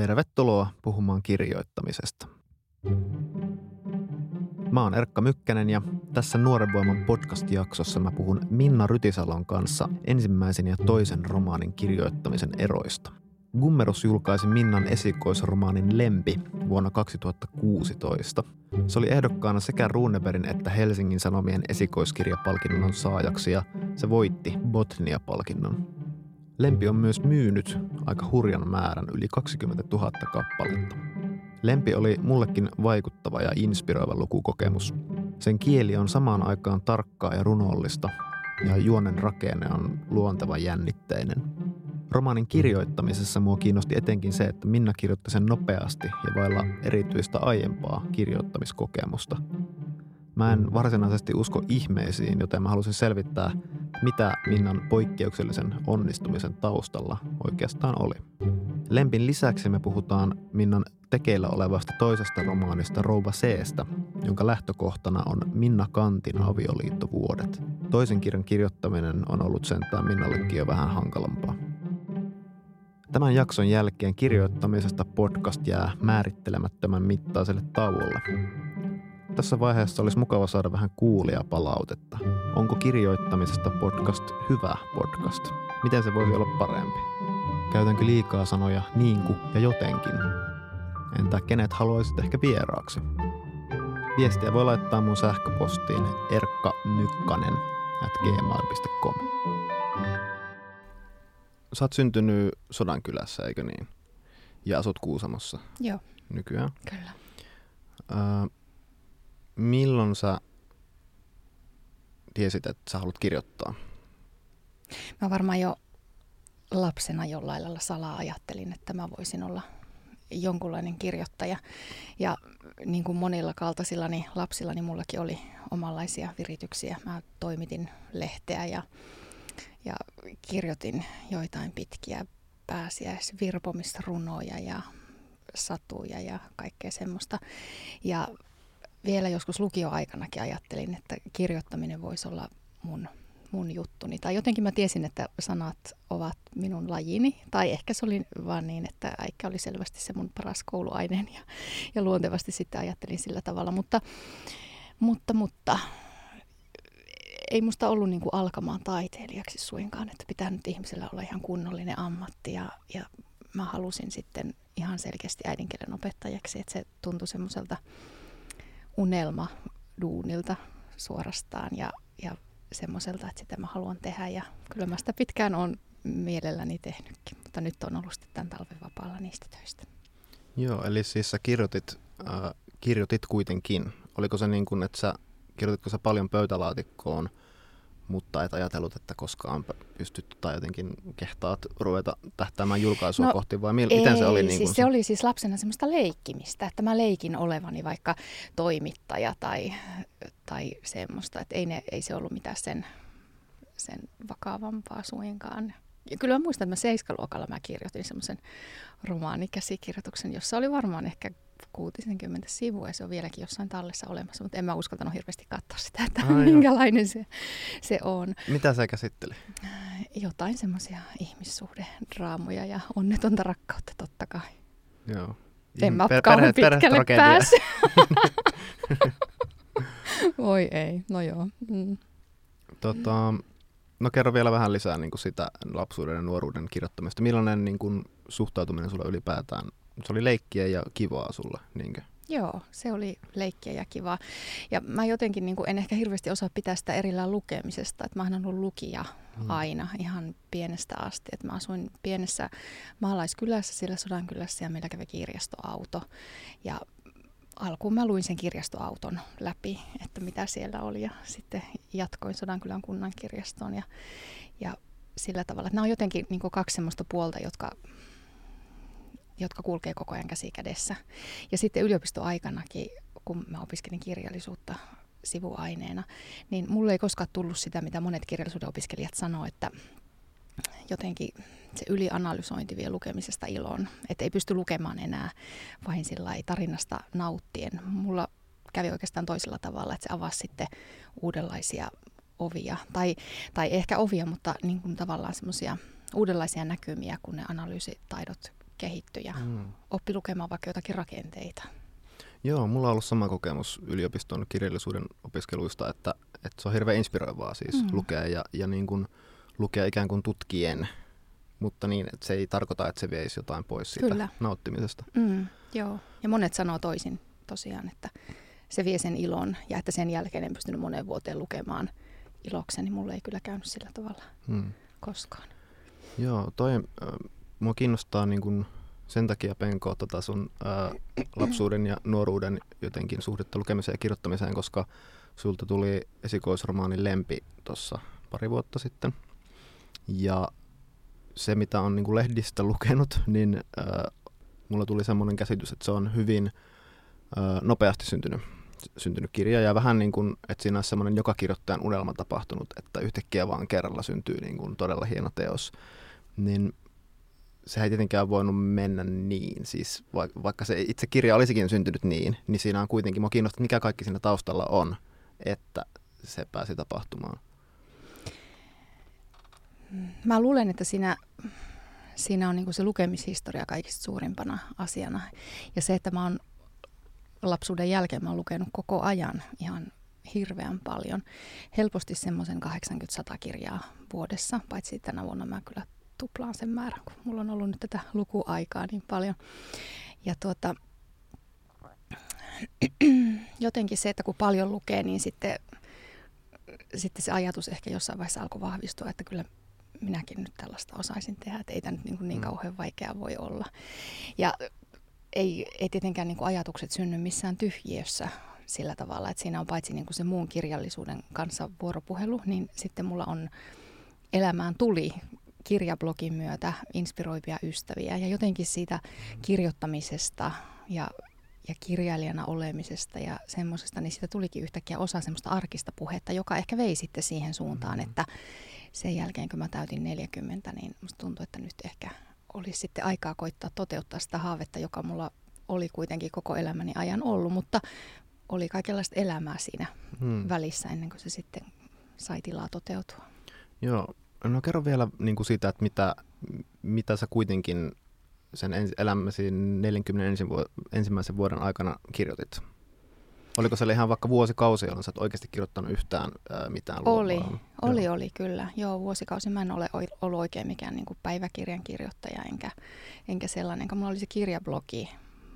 Tervetuloa puhumaan kirjoittamisesta. Mä oon Erkka Mykkänen ja tässä Nuoren voiman podcast-jaksossa mä puhun Minna Rytisalon kanssa ensimmäisen ja toisen romaanin kirjoittamisen eroista. Gummerus julkaisi Minnan esikoisromaanin Lempi vuonna 2016. Se oli ehdokkaana sekä Runeberin että Helsingin Sanomien esikoiskirjapalkinnon saajaksi ja se voitti Botnia-palkinnon. Lempi on myös myynyt aika hurjan määrän yli 20 000 kappaletta. Lempi oli mullekin vaikuttava ja inspiroiva lukukokemus. Sen kieli on samaan aikaan tarkkaa ja runollista, ja juonen rakenne on luonteva jännitteinen. Romaanin kirjoittamisessa mua kiinnosti etenkin se, että Minna kirjoitti sen nopeasti ja vailla erityistä aiempaa kirjoittamiskokemusta. Mä en varsinaisesti usko ihmeisiin, joten mä halusin selvittää, mitä Minnan poikkeuksellisen onnistumisen taustalla oikeastaan oli. Lempin lisäksi me puhutaan Minnan tekeillä olevasta toisesta romaanista Rouva Seestä, jonka lähtökohtana on Minna Kantin avioliittovuodet. Toisen kirjan kirjoittaminen on ollut sentään Minnallekin jo vähän hankalampaa. Tämän jakson jälkeen kirjoittamisesta podcast jää määrittelemättömän mittaiselle tauolle. Tässä vaiheessa olisi mukava saada vähän kuulia palautetta. Onko kirjoittamisesta podcast hyvä podcast? Miten se voisi olla parempi? Käytänkö liikaa sanoja niinku ja jotenkin? Entä kenet haluaisit ehkä vieraaksi? Viestiä voi laittaa mun sähköpostiin erkkamykkanen at gmail.com. Sä oot syntynyt Sodankylässä, eikö niin? Ja asut Kuusamossa Joo, nykyään. kyllä. Öö, milloin sä tiesit, että sä haluat kirjoittaa? Mä varmaan jo lapsena jollain lailla salaa ajattelin, että mä voisin olla jonkunlainen kirjoittaja. Ja niin kuin monilla kaltaisillani lapsillani mullakin oli omanlaisia virityksiä. Mä toimitin lehteä ja, ja kirjoitin joitain pitkiä pääsiäisvirpomista runoja ja satuja ja kaikkea semmoista. Ja vielä joskus lukioaikanakin ajattelin, että kirjoittaminen voisi olla mun, mun juttuni. Tai jotenkin mä tiesin, että sanat ovat minun lajini. Tai ehkä se oli vaan niin, että äikkä oli selvästi se mun paras kouluaineen. Ja, ja luontevasti sitten ajattelin sillä tavalla. Mutta, mutta, mutta ei musta ollut niin kuin alkamaan taiteilijaksi suinkaan, että pitää nyt ihmisellä olla ihan kunnollinen ammatti ja, ja mä halusin sitten ihan selkeästi äidinkielen opettajaksi, että se tuntui semmoiselta unelma duunilta suorastaan ja, ja semmoiselta, että sitä mä haluan tehdä ja kyllä mä sitä pitkään on mielelläni tehnytkin, mutta nyt on ollut sitten tämän talven vapaalla niistä töistä. Joo, eli siis sä kirjoitit, äh, kirjoitit kuitenkin. Oliko se niin kuin, että sä kirjoititko sä paljon pöytälaatikkoon, mutta et ajatellut, että koskaan pystyt tai jotenkin kehtaat ruveta tähtäämään julkaisua no, kohti, vai mil, ei, miten se oli? Niin siis se? se oli siis lapsena semmoista leikkimistä, että mä leikin olevani vaikka toimittaja tai, tai semmoista, että ei, ne, ei se ollut mitään sen, sen vakavampaa suinkaan. Ja kyllä mä muistan, että mä seiskaluokalla mä kirjoitin semmoisen romaanikäsikirjoituksen, jossa oli varmaan ehkä 60 sivua ja se on vieläkin jossain tallessa olemassa, mutta en mä uskaltanut hirveästi katsoa sitä, että Ai minkälainen se, se on. Mitä se käsitteli? Jotain semmoisia ihmissuhdedraamoja ja onnetonta rakkautta totta kai. Joo. En mä Per- kauhean perhe- pitkälle päässyt. Voi ei, no joo. Mm. Tota, no kerro vielä vähän lisää niin kuin sitä lapsuuden ja nuoruuden kirjoittamista. Millainen niin kuin, suhtautuminen sulla ylipäätään? Se oli leikkiä ja kivaa sulle, niinkö? Joo, se oli leikkiä ja kivaa. Ja mä jotenkin niin kuin, en ehkä hirveästi osaa pitää sitä erillään lukemisesta. Että mä oon ollut lukija Hmm. aina ihan pienestä asti. Että mä asuin pienessä maalaiskylässä, siellä Sodankylässä ja meillä kävi kirjastoauto. Ja alkuun mä luin sen kirjastoauton läpi, että mitä siellä oli ja sitten jatkoin Sodankylän kunnan kirjastoon ja, ja sillä tavalla. Että nämä on jotenkin niin kaksi semmoista puolta, jotka, jotka kulkee koko ajan käsi kädessä. Ja sitten yliopistoaikanakin, kun mä opiskelin kirjallisuutta sivuaineena, niin mulle ei koskaan tullut sitä, mitä monet kirjallisuuden opiskelijat sanoo, että jotenkin se ylianalysointi vie lukemisesta iloon. Että ei pysty lukemaan enää vain sillä tarinasta nauttien. Mulla kävi oikeastaan toisella tavalla, että se avasi sitten uudenlaisia ovia. Tai, tai ehkä ovia, mutta niin kuin tavallaan semmoisia uudenlaisia näkymiä, kun ne analyysitaidot kehittyy ja mm. oppi lukemaan vaikka jotakin rakenteita. Joo, mulla on ollut sama kokemus yliopiston kirjallisuuden opiskeluista, että, että se on hirveän inspiroivaa siis mm. lukea ja, ja niin kuin lukea ikään kuin tutkien, mutta niin, että se ei tarkoita, että se veisi jotain pois siitä Kyllä. nauttimisesta. Mm, joo, ja monet sanoo toisin tosiaan, että se vie sen ilon ja että sen jälkeen en pystynyt moneen vuoteen lukemaan ilokseni. Mulle ei kyllä käynyt sillä tavalla hmm. koskaan. Joo, toi äh, mua kiinnostaa niin kun sen takia penkoa tota sun äh, lapsuuden ja nuoruuden jotenkin suhdetta lukemiseen ja kirjoittamiseen, koska sulta tuli esikoisromaanin Lempi tuossa pari vuotta sitten. Ja se, mitä on niin lehdistä lukenut, niin äh, mulla tuli semmoinen käsitys, että se on hyvin äh, nopeasti syntynyt syntynyt kirja ja vähän niin kuin, että siinä olisi semmoinen joka kirjoittajan unelma tapahtunut, että yhtäkkiä vaan kerralla syntyy niin kuin todella hieno teos, niin se ei tietenkään voinut mennä niin. Siis vaikka se itse kirja olisikin syntynyt niin, niin siinä on kuitenkin, mua kiinnostaa, mikä kaikki siinä taustalla on, että se pääsi tapahtumaan. Mä luulen, että siinä, siinä on niin se lukemishistoria kaikista suurimpana asiana. Ja se, että mä oon lapsuuden jälkeen mä oon lukenut koko ajan ihan hirveän paljon. Helposti semmoisen 80-100 kirjaa vuodessa, paitsi tänä vuonna mä kyllä tuplaan sen määrän, kun mulla on ollut nyt tätä lukuaikaa niin paljon. Ja tuota, jotenkin se, että kun paljon lukee, niin sitten, sitten se ajatus ehkä jossain vaiheessa alkoi vahvistua, että kyllä minäkin nyt tällaista osaisin tehdä, että ei tämä nyt niin, niin mm. kauhean vaikea voi olla. Ja ei, ei tietenkään niin kuin ajatukset synny missään tyhjiössä sillä tavalla, että siinä on paitsi niin kuin se muun kirjallisuuden kanssa vuoropuhelu, niin sitten mulla on elämään tuli kirjablogin myötä inspiroivia ystäviä ja jotenkin siitä kirjoittamisesta ja, ja kirjailijana olemisesta ja semmoisesta, niin siitä tulikin yhtäkkiä osa semmoista arkista puhetta, joka ehkä vei sitten siihen suuntaan, mm-hmm. että sen jälkeen kun mä täytin 40, niin musta tuntuu, että nyt ehkä olisi sitten aikaa koittaa toteuttaa sitä haavetta, joka mulla oli kuitenkin koko elämäni ajan ollut, mutta oli kaikenlaista elämää siinä hmm. välissä ennen kuin se sitten sai tilaa toteutua. Joo, no kerro vielä niin kuin siitä, että mitä, mitä sä kuitenkin sen elämäsi 41 ensimmäisen vuoden aikana kirjoitit. Oliko se ihan vaikka vuosikausi, jolloin sä et oikeasti kirjoittanut yhtään ää, mitään Oli, luovaa? oli, Joo. oli kyllä. Joo, vuosikausi mä en ole ollut oikein mikään niin kuin päiväkirjan kirjoittaja, enkä, enkä sellainen. Mulla oli se kirjablogi.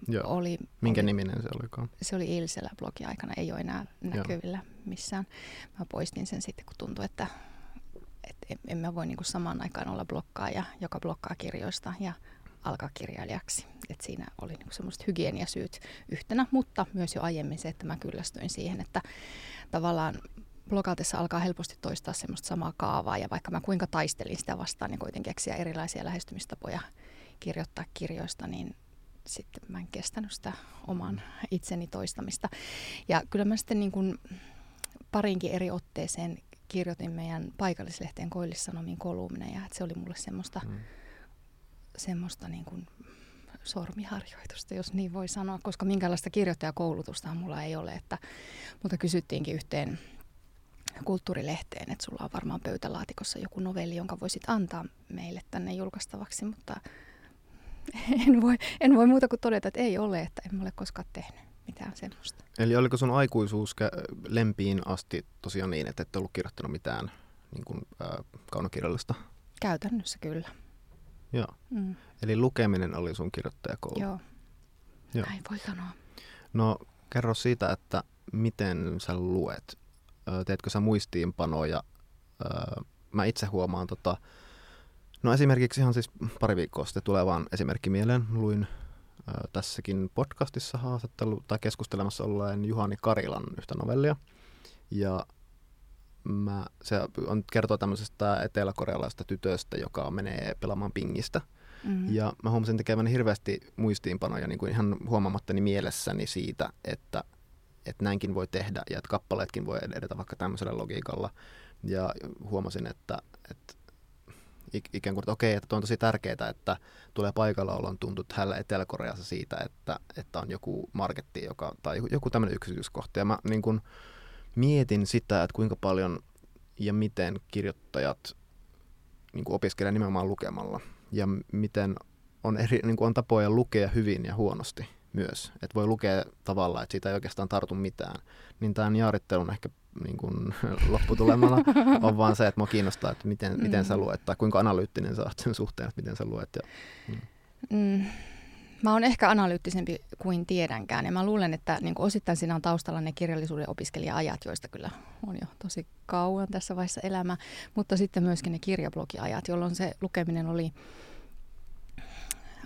Joo. Oli, Minkä oli, niminen se olikaan? Se oli Ilselä blogi aikana, ei ole enää näkyvillä Joo. missään. Mä poistin sen sitten, kun tuntui, että, että en mä voi niin kuin samaan aikaan olla blokkaaja, joka blokkaa kirjoista ja alkaa kirjailijaksi. Et siinä oli niinku semmoiset hygieniasyyt yhtenä, mutta myös jo aiemmin se, että mä kyllästyin siihen, että tavallaan blogaatessa alkaa helposti toistaa semmoista samaa kaavaa ja vaikka mä kuinka taistelin sitä vastaan niin kuitenkin keksiä erilaisia lähestymistapoja kirjoittaa kirjoista, niin sitten mä en kestänyt sitä oman itseni toistamista. Ja kyllä mä sitten niin kuin parinkin eri otteeseen kirjoitin meidän paikallislehteen Koillissanomiin kolumneja, että se oli mulle semmoista mm semmoista niin kuin sormiharjoitusta, jos niin voi sanoa, koska minkälaista kirjoittajakoulutusta mulla ei ole. Että, mutta kysyttiinkin yhteen kulttuurilehteen, että sulla on varmaan pöytälaatikossa joku novelli, jonka voisit antaa meille tänne julkaistavaksi, mutta en voi, en voi muuta kuin todeta, että ei ole, että en ole koskaan tehnyt mitään semmoista. Eli oliko sun aikuisuus lempiin asti tosiaan niin, että et ollut kirjoittanut mitään niin kuin, äh, kaunokirjallista? Käytännössä kyllä. Joo. Mm. Eli lukeminen oli sun kirjoittajakoulu. Joo. Joo. Näin voi sanoa. No kerro siitä, että miten sä luet. Teetkö sä muistiinpanoja? Mä itse huomaan, tota, no esimerkiksi ihan siis pari viikkoa sitten tulee vaan esimerkki mieleen. Luin tässäkin podcastissa haastattelu tai keskustelemassa olleen Juhani Karilan yhtä novellia. Ja mä, se on, kertoo tämmöisestä eteläkorealaisesta tytöstä, joka menee pelaamaan pingistä. Mm-hmm. Ja mä huomasin tekevän hirveästi muistiinpanoja niin kuin ihan huomaamattani mielessäni siitä, että, että näinkin voi tehdä ja että kappaleetkin voi edetä vaikka tämmöisellä logiikalla. Ja huomasin, että, että ikään kuin, että okei, että on tosi tärkeää, että tulee paikalla olon tuntut hänellä Etelä-Koreassa siitä, että, että on joku marketti joka, tai joku, joku tämmöinen yksityiskohta. Ja mä niin kuin, mietin sitä, että kuinka paljon ja miten kirjoittajat niin kuin opiskelevat nimenomaan lukemalla. Ja miten on, eri, niin kuin on tapoja lukea hyvin ja huonosti myös. Että voi lukea tavallaan, että siitä ei oikeastaan tartu mitään. Niin tämän jaarittelun ehkä niin kuin, lopputulemana on vaan se, että mua kiinnostaa, että miten, mm. miten sä luet tai kuinka analyyttinen sä oot sen suhteen, että miten sä luet. Ja, mm. Mm. Mä oon ehkä analyyttisempi kuin tiedänkään ja mä luulen, että niin osittain siinä on taustalla ne kirjallisuuden opiskelija-ajat, joista kyllä on jo tosi kauan tässä vaiheessa elämä, mutta sitten myöskin ne kirjablogiajat, jolloin se lukeminen oli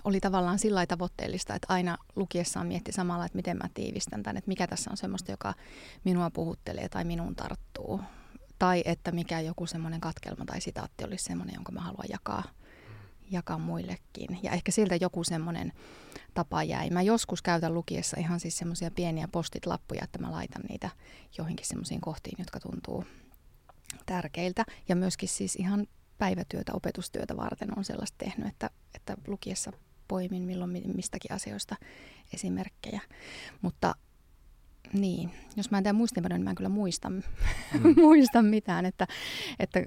oli tavallaan sillä tavoitteellista, että aina lukiessaan mietti samalla, että miten mä tiivistän tämän, että mikä tässä on semmoista, joka minua puhuttelee tai minuun tarttuu. Tai että mikä joku semmoinen katkelma tai sitaatti olisi semmoinen, jonka mä haluan jakaa, jakaa muillekin. Ja ehkä siltä joku semmoinen tapa jäi. Mä joskus käytän lukiessa ihan siis semmoisia pieniä postit-lappuja, että mä laitan niitä johonkin semmoisiin kohtiin, jotka tuntuu tärkeiltä. Ja myöskin siis ihan päivätyötä, opetustyötä varten on sellaista tehnyt, että, että lukiessa poimin milloin mistäkin asioista esimerkkejä. Mutta niin, jos mä en tee muistinpanoja, niin mä en kyllä muista, mm. muista mitään. Että, että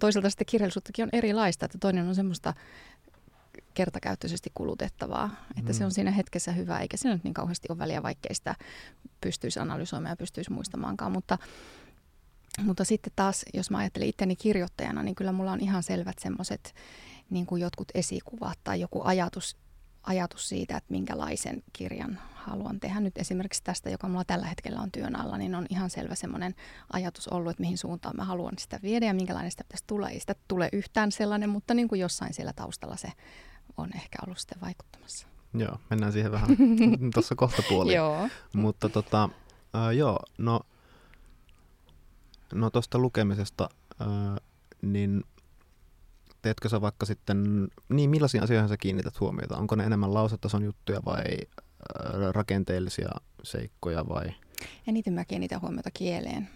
toisaalta sitten kirjallisuuttakin on erilaista, että toinen on semmoista kertakäyttöisesti kulutettavaa, että mm. se on siinä hetkessä hyvä, eikä se nyt niin kauheasti ole väliä, vaikkei sitä pystyisi analysoimaan ja pystyisi muistamaankaan, mutta, mutta sitten taas, jos mä ajattelen itteni kirjoittajana, niin kyllä mulla on ihan selvät semmoiset niin kuin jotkut esikuvat tai joku ajatus, ajatus siitä, että minkälaisen kirjan haluan tehdä. Nyt esimerkiksi tästä, joka mulla tällä hetkellä on työn alla, niin on ihan selvä semmoinen ajatus ollut, että mihin suuntaan mä haluan sitä viedä ja minkälainen sitä pitäisi tulla. Ei sitä tule yhtään sellainen, mutta niin kuin jossain siellä taustalla se on ehkä ollut sitten vaikuttamassa. Joo, mennään siihen vähän tuossa kohta puoliin. joo. Mutta tota, äh, joo, no, no tuosta lukemisesta, äh, niin teetkö sä vaikka sitten, niin millaisiin asioihin sä kiinnität huomiota? Onko ne enemmän lausetason juttuja vai rakenteellisia seikkoja vai? Eniten mä kiinnitän huomiota kieleen.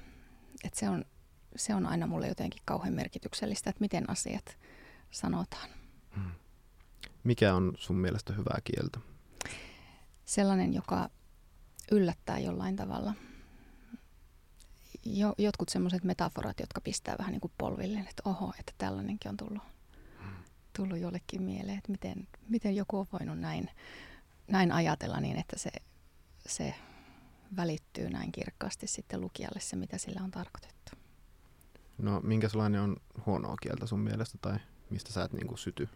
Et se, on, se on aina mulle jotenkin kauhean merkityksellistä, että miten asiat sanotaan. Hmm. Mikä on sun mielestä hyvää kieltä? Sellainen, joka yllättää jollain tavalla. Jo, jotkut semmoiset metaforat, jotka pistää vähän niin kuin polvilleen, että oho, että tällainenkin on tullut tullut jollekin mieleen, että miten, miten joku on voinut näin, näin ajatella niin, että se, se välittyy näin kirkkaasti sitten lukijalle se, mitä sillä on tarkoitettu. No minkälainen on huonoa kieltä sun mielestä tai mistä sä et niin kuin syty?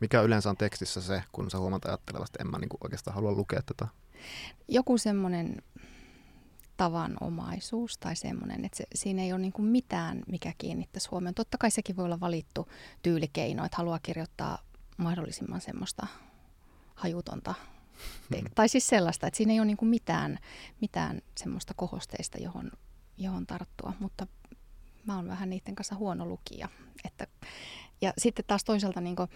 Mikä yleensä on tekstissä se, kun sä huomaat ajattelevasti, en mä niin kuin oikeastaan halua lukea tätä? Joku semmoinen tavanomaisuus tai semmoinen, että se, siinä ei ole niin kuin mitään, mikä kiinnittäisi huomioon. Totta kai sekin voi olla valittu tyylikeino, että haluaa kirjoittaa mahdollisimman semmoista hajutonta te- hmm. tai siis sellaista, että siinä ei ole niin kuin mitään, mitään semmoista kohosteista, johon, johon tarttua, mutta mä oon vähän niiden kanssa huono lukija. Että, ja sitten taas toisaalta, niin kuin,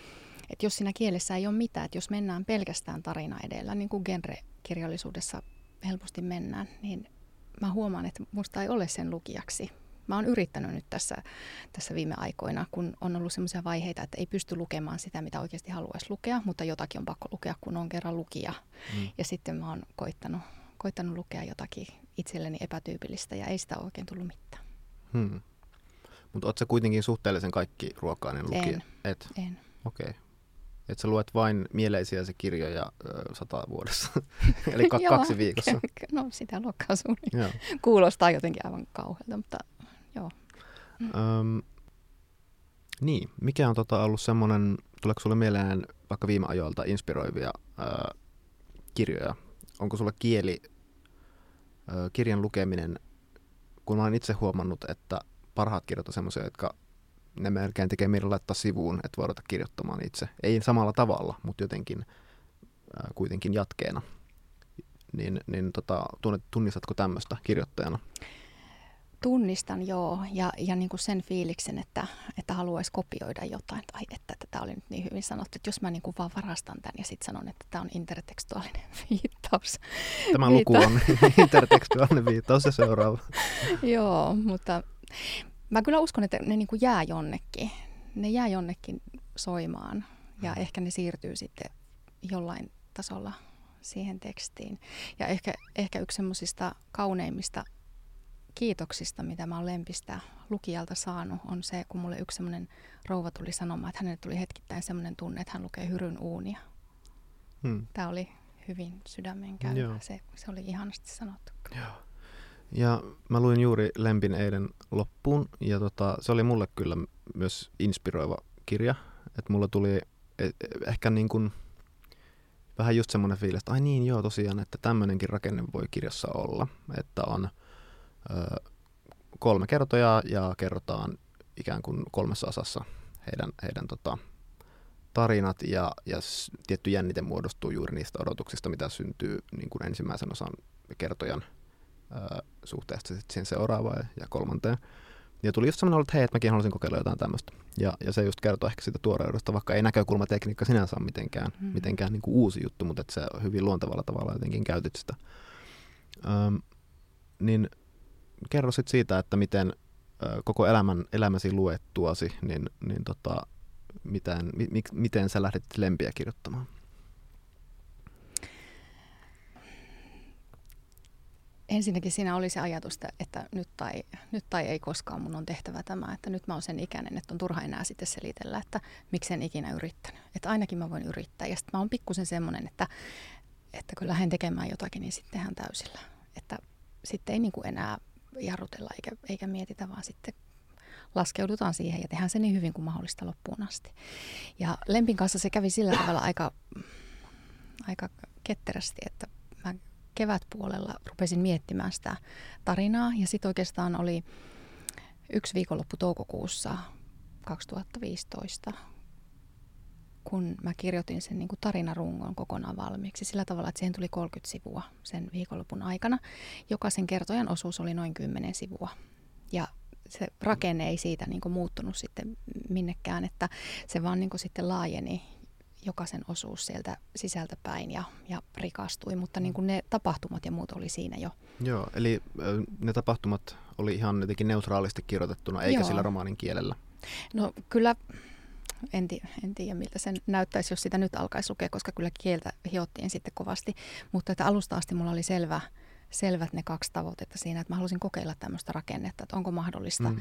että jos siinä kielessä ei ole mitään, että jos mennään pelkästään tarina edellä, niin kuin genre-kirjallisuudessa helposti mennään, niin mä huomaan, että musta ei ole sen lukijaksi. Mä oon yrittänyt nyt tässä, tässä viime aikoina, kun on ollut sellaisia vaiheita, että ei pysty lukemaan sitä, mitä oikeasti haluaisi lukea, mutta jotakin on pakko lukea, kun on kerran lukija. Mm. Ja sitten mä oon koittanut, koittanut lukea jotakin itselleni epätyypillistä ja ei sitä oikein tullut mitään. Hmm. Mutta oot sä kuitenkin suhteellisen kaikki ruokainen lukija? En. Et? En. Okei. Okay. Että sä luet vain mieleisiä se kirjoja sata vuodessa, eli k- kaksi viikossa. no sitä luokkaa suunnilleen. Kuulostaa jotenkin aivan kauhealta, mutta joo. Mm. Öm, niin, mikä on tota ollut semmoinen, tuleeko sulle mieleen vaikka viime ajoilta inspiroivia ö, kirjoja? Onko sulla kieli, ö, kirjan lukeminen, kun mä olen itse huomannut, että parhaat kirjat on semmoisia, jotka ne melkein tekee mieli laittaa sivuun, että voi ruveta kirjoittamaan itse. Ei samalla tavalla, mutta jotenkin ää, kuitenkin jatkeena. Niin, niin tota, tunnistatko tämmöistä kirjoittajana? Tunnistan joo, ja, ja niin kuin sen fiiliksen, että, että haluaisi kopioida jotain, tai että tämä oli nyt niin hyvin sanottu, että jos mä niin kuin vaan varastan tämän ja sitten sanon, että tämä on intertekstuaalinen viittaus. Tämä luku on intertekstuaalinen viittaus ja seuraava. joo, mutta Mä kyllä uskon, että ne niin kuin jää jonnekin. Ne jää jonnekin soimaan ja mm. ehkä ne siirtyy sitten jollain tasolla siihen tekstiin. Ja ehkä, ehkä yksi semmoisista kauneimmista kiitoksista, mitä mä oon Lempistä lukijalta saanut, on se, kun mulle yksi semmoinen rouva tuli sanomaan, että hänelle tuli hetkittäin semmoinen tunne, että hän lukee Hyryn uunia. Hmm. Tämä oli hyvin sydämen Se, se oli ihanasti sanottu. Joo. Ja mä luin juuri Lempin eilen loppuun, ja tota, se oli mulle kyllä myös inspiroiva kirja. Että mulla tuli e, e, ehkä niin kuin vähän just semmoinen fiilis, että ai niin joo tosiaan, että tämmöinenkin rakenne voi kirjassa olla, että on ö, kolme kertojaa ja kerrotaan ikään kuin kolmessa osassa heidän, heidän tota, tarinat ja, ja tietty jännite muodostuu juuri niistä odotuksista, mitä syntyy niin kuin ensimmäisen osan kertojan suhteesta sitten siihen seuraavaan ja kolmanteen. Ja tuli just semmoinen ollut, että hei, että mäkin haluaisin kokeilla jotain tämmöistä. Ja, ja se just kertoo ehkä siitä tuoreudesta, vaikka ei näkökulmatekniikka sinänsä ole mitenkään, mm. mitenkään niin kuin uusi juttu, mutta että se hyvin luontevalla tavalla jotenkin käytit sitä. Öm, niin kerro sitten siitä, että miten ö, koko elämän, elämäsi luettuasi, niin, niin tota, miten, mi, miten sä lähdit lempiä kirjoittamaan? Ensinnäkin siinä oli se ajatus, että nyt tai, nyt tai ei koskaan mun on tehtävä tämä, että nyt mä oon sen ikäinen, että on turha enää sitten selitellä, että miksen ikinä yrittänyt. Että ainakin mä voin yrittää. Ja sitten mä oon pikkusen semmoinen, että, että kun lähden tekemään jotakin, niin sitten tehdään täysillä. Että sitten ei niin kuin enää jarrutella eikä, eikä mietitä, vaan sitten laskeudutaan siihen ja tehdään se niin hyvin kuin mahdollista loppuun asti. Ja Lempin kanssa se kävi sillä tavalla aika, aika ketterästi, että kevätpuolella rupesin miettimään sitä tarinaa ja sitten oikeastaan oli yksi viikonloppu toukokuussa 2015, kun mä kirjoitin sen niin kuin tarinarungon kokonaan valmiiksi sillä tavalla, että siihen tuli 30 sivua sen viikonlopun aikana. Jokaisen kertojan osuus oli noin 10 sivua. Ja se rakenne ei siitä niin kuin muuttunut sitten minnekään, että se vaan niin kuin sitten laajeni jokaisen osuus sieltä sisältä päin ja, ja rikastui, mutta niin kuin ne tapahtumat ja muut oli siinä jo. Joo, eli ne tapahtumat oli ihan jotenkin neutraalisti kirjoitettuna, eikä Joo. sillä romaanin kielellä. No kyllä, en, tii, en tiedä miltä sen näyttäisi, jos sitä nyt alkaisi lukea, koska kyllä kieltä hiottiin sitten kovasti, mutta että alusta asti mulla oli selvä, selvät ne kaksi tavoitetta siinä, että mä halusin kokeilla tämmöistä rakennetta, että onko mahdollista mm.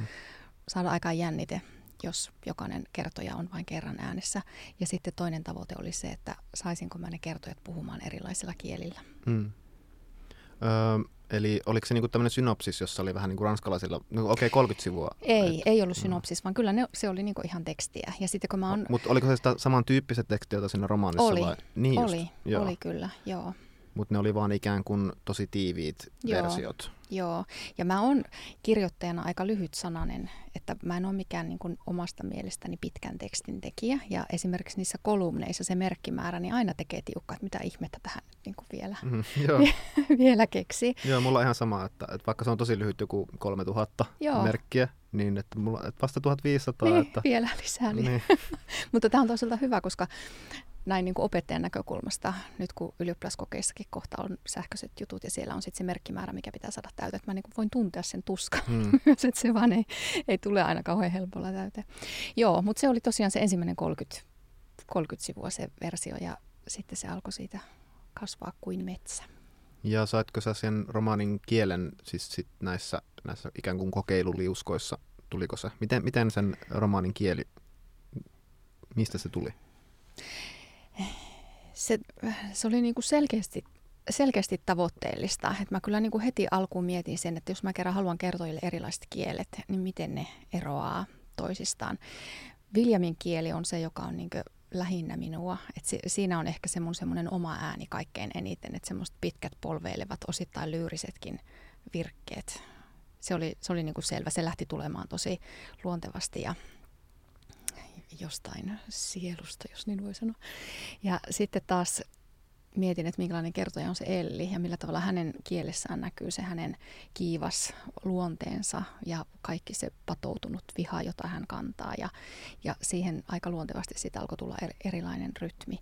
saada aikaan jännite jos jokainen kertoja on vain kerran äänessä. Ja sitten toinen tavoite oli se, että saisinko mä ne kertojat puhumaan erilaisilla kielillä. Hmm. Öö, eli oliko se niinku tämmöinen synopsis, jossa oli vähän niin kuin ranskalaisilla, no, okei okay, 30 sivua? Ei, et, ei ollut synopsis, mm. vaan kyllä ne, se oli niinku ihan tekstiä. Ja sitten kun mä on... Mutta oliko se sitä samantyyppiset tekstiä, joita siinä romaanissa oli, vai? Niin oli, just, oli kyllä, joo. Mutta ne oli vaan ikään kuin tosi tiiviit joo. versiot. Joo, ja mä oon kirjoittajana aika lyhyt sananen, että mä en ole mikään niin kuin omasta mielestäni pitkän tekstin tekijä. Ja esimerkiksi niissä kolumneissa se merkkimäärä niin aina tekee tiukkaa, että mitä ihmettä tähän niin kuin vielä, mm, joo. vielä keksi. Joo, mulla on ihan sama, että, että vaikka se on tosi lyhyt joku 3000 joo. merkkiä, niin että, mulla, että vasta 1500. Niin, että... vielä lisää. Niin. niin. Mutta tämä on toisaalta hyvä, koska näin niin kuin opettajan näkökulmasta, nyt kun ylioppilaskokeissakin kohta on sähköiset jutut ja siellä on sitten se merkkimäärä, mikä pitää saada täyteen, että mä niin kuin voin tuntea sen tuskan hmm. että se vaan ei, ei tule aina kauhean helpolla täyteen. Joo, mutta se oli tosiaan se ensimmäinen 30, 30 sivua se versio ja sitten se alkoi siitä kasvaa kuin metsä. Ja saitko sä sen romaanin kielen siis sit näissä, näissä ikään kuin kokeiluliuskoissa, tuliko se? Miten, miten sen romaanin kieli, mistä se tuli? se, se oli niin kuin selkeästi, selkeästi tavoitteellista. Et mä kyllä niin kuin heti alkuun mietin sen, että jos mä kerran haluan kertoille erilaiset kielet, niin miten ne eroaa toisistaan. Viljamin kieli on se, joka on niin lähinnä minua. Et si, siinä on ehkä se mun semmoinen oma ääni kaikkein eniten, että semmoiset pitkät polveilevat, osittain lyyrisetkin virkkeet. Se oli, se oli niin kuin selvä. Se lähti tulemaan tosi luontevasti ja jostain sielusta, jos niin voi sanoa. Ja sitten taas mietin, että minkälainen kertoja on se Elli ja millä tavalla hänen kielessään näkyy se hänen kiivas luonteensa ja kaikki se patoutunut viha, jota hän kantaa. Ja, ja siihen aika luontevasti siitä alkoi tulla erilainen rytmi.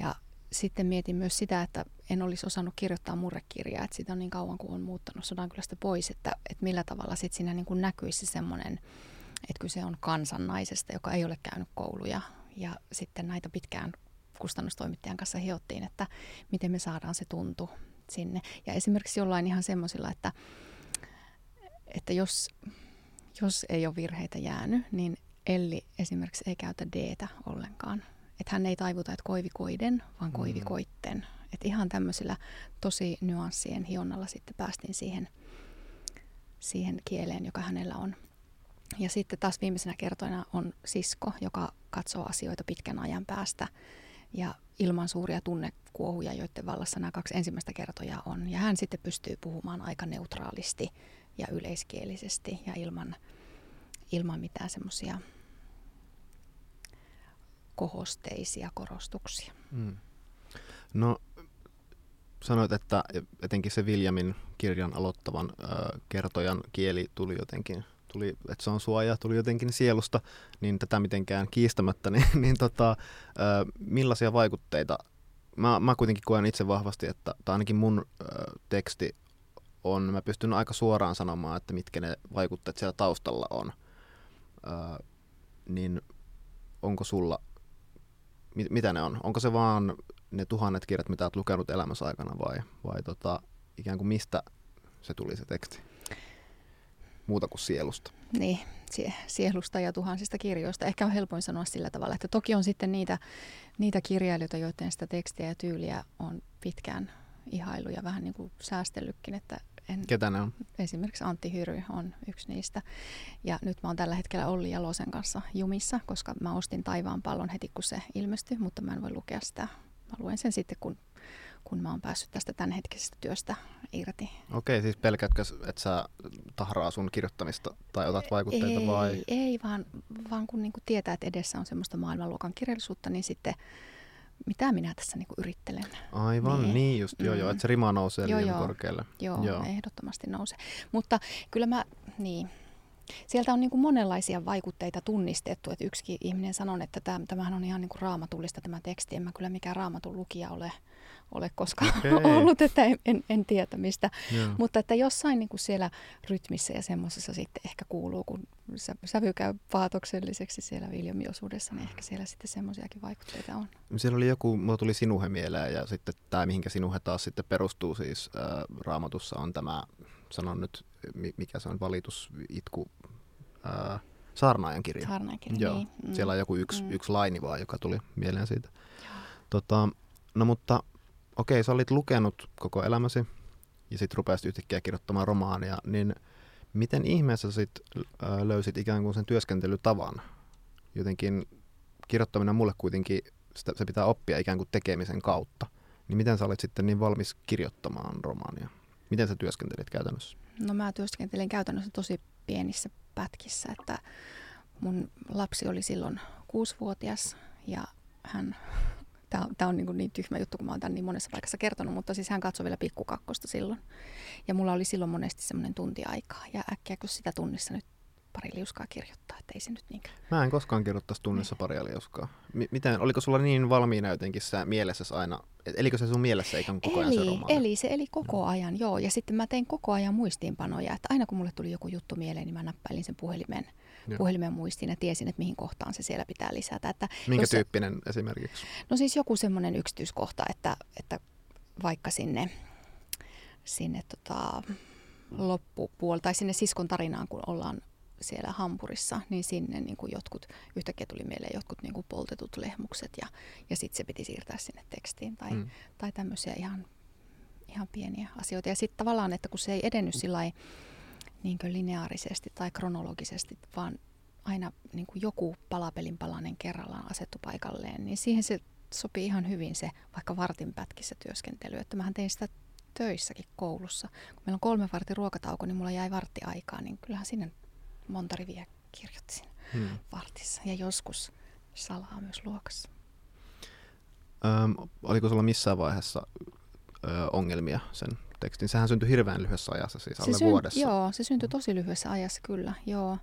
Ja sitten mietin myös sitä, että en olisi osannut kirjoittaa murrekirjaa, että sitä on niin kauan kuin on muuttanut sodankylästä pois, että, että millä tavalla sitten siinä niin kuin näkyisi semmoinen että kyse on kansannaisesta, joka ei ole käynyt kouluja. Ja sitten näitä pitkään kustannustoimittajan kanssa hiottiin, että miten me saadaan se tuntu sinne. Ja esimerkiksi jollain ihan semmoisilla, että, että jos, jos ei ole virheitä jäänyt, niin Elli esimerkiksi ei käytä d ollenkaan. Että hän ei taivuta, että koivikoiden, vaan mm. koivikoitten. Että ihan tämmöisillä tosi nyanssien hionnalla sitten päästiin siihen, siihen kieleen, joka hänellä on. Ja sitten taas viimeisenä kertoina on sisko, joka katsoo asioita pitkän ajan päästä ja ilman suuria tunnekuohuja, joiden vallassa nämä kaksi ensimmäistä kertoja on. Ja hän sitten pystyy puhumaan aika neutraalisti ja yleiskielisesti ja ilman, ilman mitään semmoisia kohosteisia korostuksia. Mm. No sanoit, että etenkin se Viljamin kirjan aloittavan äh, kertojan kieli tuli jotenkin, tuli, että se on suoja, tuli jotenkin sielusta, niin tätä mitenkään kiistämättä, niin, niin tota, millaisia vaikutteita, mä, mä kuitenkin koen itse vahvasti, että tai ainakin mun äh, teksti on, mä pystyn aika suoraan sanomaan, että mitkä ne vaikutteet siellä taustalla on, äh, niin onko sulla, mit, mitä ne on? Onko se vaan ne tuhannet kirjat, mitä olet lukenut elämässä aikana vai, vai tota, ikään kuin mistä se tuli se teksti? Muuta kuin sielusta. Niin, sie- sielusta ja tuhansista kirjoista. Ehkä on helpoin sanoa sillä tavalla, että toki on sitten niitä, niitä kirjailijoita, joiden sitä tekstiä ja tyyliä on pitkään ihailu ja vähän niin kuin säästellytkin, että en, Ketä ne on? Esimerkiksi Antti Hyry on yksi niistä. Ja nyt mä oon tällä hetkellä Olli Jalosen kanssa jumissa, koska mä ostin Taivaan pallon heti kun se ilmestyi, mutta mä en voi lukea sitä Mä luen sen sitten, kun, kun mä oon päässyt tästä tämänhetkisestä työstä irti. Okei, siis pelkäätkö, että sä tahraa sun kirjoittamista tai otat vaikutteita ei, vai? Ei, vaan, vaan kun niinku tietää, että edessä on semmoista maailmanluokan kirjallisuutta, niin sitten mitä minä tässä niinku yrittelen. Aivan, niin, niin just, joo, mm. joo, että se rima nousee joo, liian joo, korkealle. Joo, joo, ehdottomasti nousee. Mutta kyllä mä, niin, Sieltä on niin kuin monenlaisia vaikutteita tunnistettu, että yksikin ihminen sanoo, että tämä, tämähän on ihan niin kuin raamatullista tämä teksti. En mä kyllä mikään raamatun lukija ole, ole koskaan okay. ollut, että en, en, en tiedä mistä. Yeah. Mutta että jossain niin kuin siellä rytmissä ja semmoisessa sitten ehkä kuuluu, kun sävy käy paatokselliseksi siellä Viljomiosuudessa, niin ehkä siellä sitten semmoisiakin vaikutteita on. Siellä oli joku, mulla tuli Sinuhe mieleen ja sitten tämä, mihinkä Sinuhe taas sitten perustuu siis äh, raamatussa on tämä, sanon nyt mikä se on, valitus, itku, ää, Saarnaajan kirja. Saarnaajan kirja, Joo. Niin. Mm. Siellä on joku yksi, mm. yksi laini vaan, joka tuli mieleen siitä. Tota, no mutta okei, sä olit lukenut koko elämäsi ja sitten rupesit yhtäkkiä kirjoittamaan romaania, niin miten ihmeessä sit löysit ikään kuin sen työskentelytavan? Jotenkin kirjoittaminen mulle kuitenkin, sitä, se pitää oppia ikään kuin tekemisen kautta. Niin miten sä olit sitten niin valmis kirjoittamaan romaania? Miten sä työskentelit käytännössä? No mä työskentelen käytännössä tosi pienissä pätkissä, että mun lapsi oli silloin kuusivuotias ja hän, tämä on, tää on niin, niin tyhmä juttu, kun mä oon tämän niin monessa paikassa kertonut, mutta siis hän katsoi vielä pikkukakkosta silloin. Ja mulla oli silloin monesti semmoinen tunti aikaa ja äkkiä kun sitä tunnissa nyt pari liuskaa kirjoittaa, että ei se nyt niinkään. Mä en koskaan kirjoittaisi tunnissa pari liuskaa. M- miten, oliko sulla niin valmiina jotenkin se mielessä aina, elikö se sun mielessä ikään koko ajan eli, se romaani? Eli se eli koko ajan, joo. Ja sitten mä tein koko ajan muistiinpanoja, että aina kun mulle tuli joku juttu mieleen, niin mä näppäilin sen puhelimen, puhelimen muistiin ja tiesin, että mihin kohtaan se siellä pitää lisätä. Että Minkä jos, tyyppinen esimerkiksi? No siis joku semmoinen yksityiskohta, että, että vaikka sinne, sinne tota, loppupuolta tai sinne siskon tarinaan, kun ollaan siellä Hampurissa, niin sinne niin kuin jotkut, yhtäkkiä tuli mieleen jotkut niin kuin poltetut lehmukset ja, ja sitten se piti siirtää sinne tekstiin tai, mm. tai tämmöisiä ihan, ihan pieniä asioita. Ja sitten tavallaan, että kun se ei edennyt sillä niin lineaarisesti tai kronologisesti, vaan aina niin kuin joku palapelin palanen kerrallaan asettu paikalleen, niin siihen se sopii ihan hyvin se vaikka vartin pätkissä työskentely. Että mähän tein sitä töissäkin koulussa. Kun meillä on kolme vartin ruokatauko, niin mulla jäi vartti aikaa, niin kyllähän sinne monta riviä kirjoitin hmm. vartissa ja joskus salaa myös luokassa. Öm, oliko sulla missään vaiheessa ö, ongelmia sen tekstin? Sehän syntyi hirveän lyhyessä ajassa, siis alle se vuodessa. Joo, se syntyi tosi lyhyessä ajassa kyllä, joo.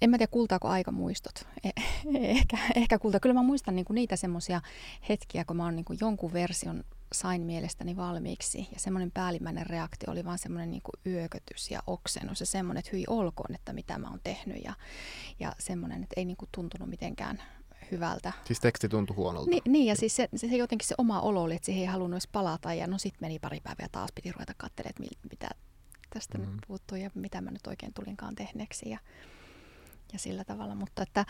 En mä tiedä, kultaako aika muistot. Eh, ehkä, ehkä kulta. Kyllä mä muistan niinku niitä semmoisia hetkiä, kun mä oon niinku jonkun version sain mielestäni valmiiksi. Ja semmoinen päällimmäinen reaktio oli vaan semmoinen niin kuin yökötys ja oksennus ja semmoinen, että hyi olkoon, että mitä mä oon tehnyt. Ja, ja semmoinen, että ei niin kuin tuntunut mitenkään hyvältä. Siis teksti tuntui huonolta. Ni, niin, ja siis se, se, se, jotenkin se oma olo oli, että siihen ei halunnut edes palata. Ja no sitten meni pari päivää taas piti ruveta katselemaan, että mitä tästä mm. nyt puuttuu ja mitä mä nyt oikein tulinkaan tehneeksi ja, ja sillä tavalla. Mutta että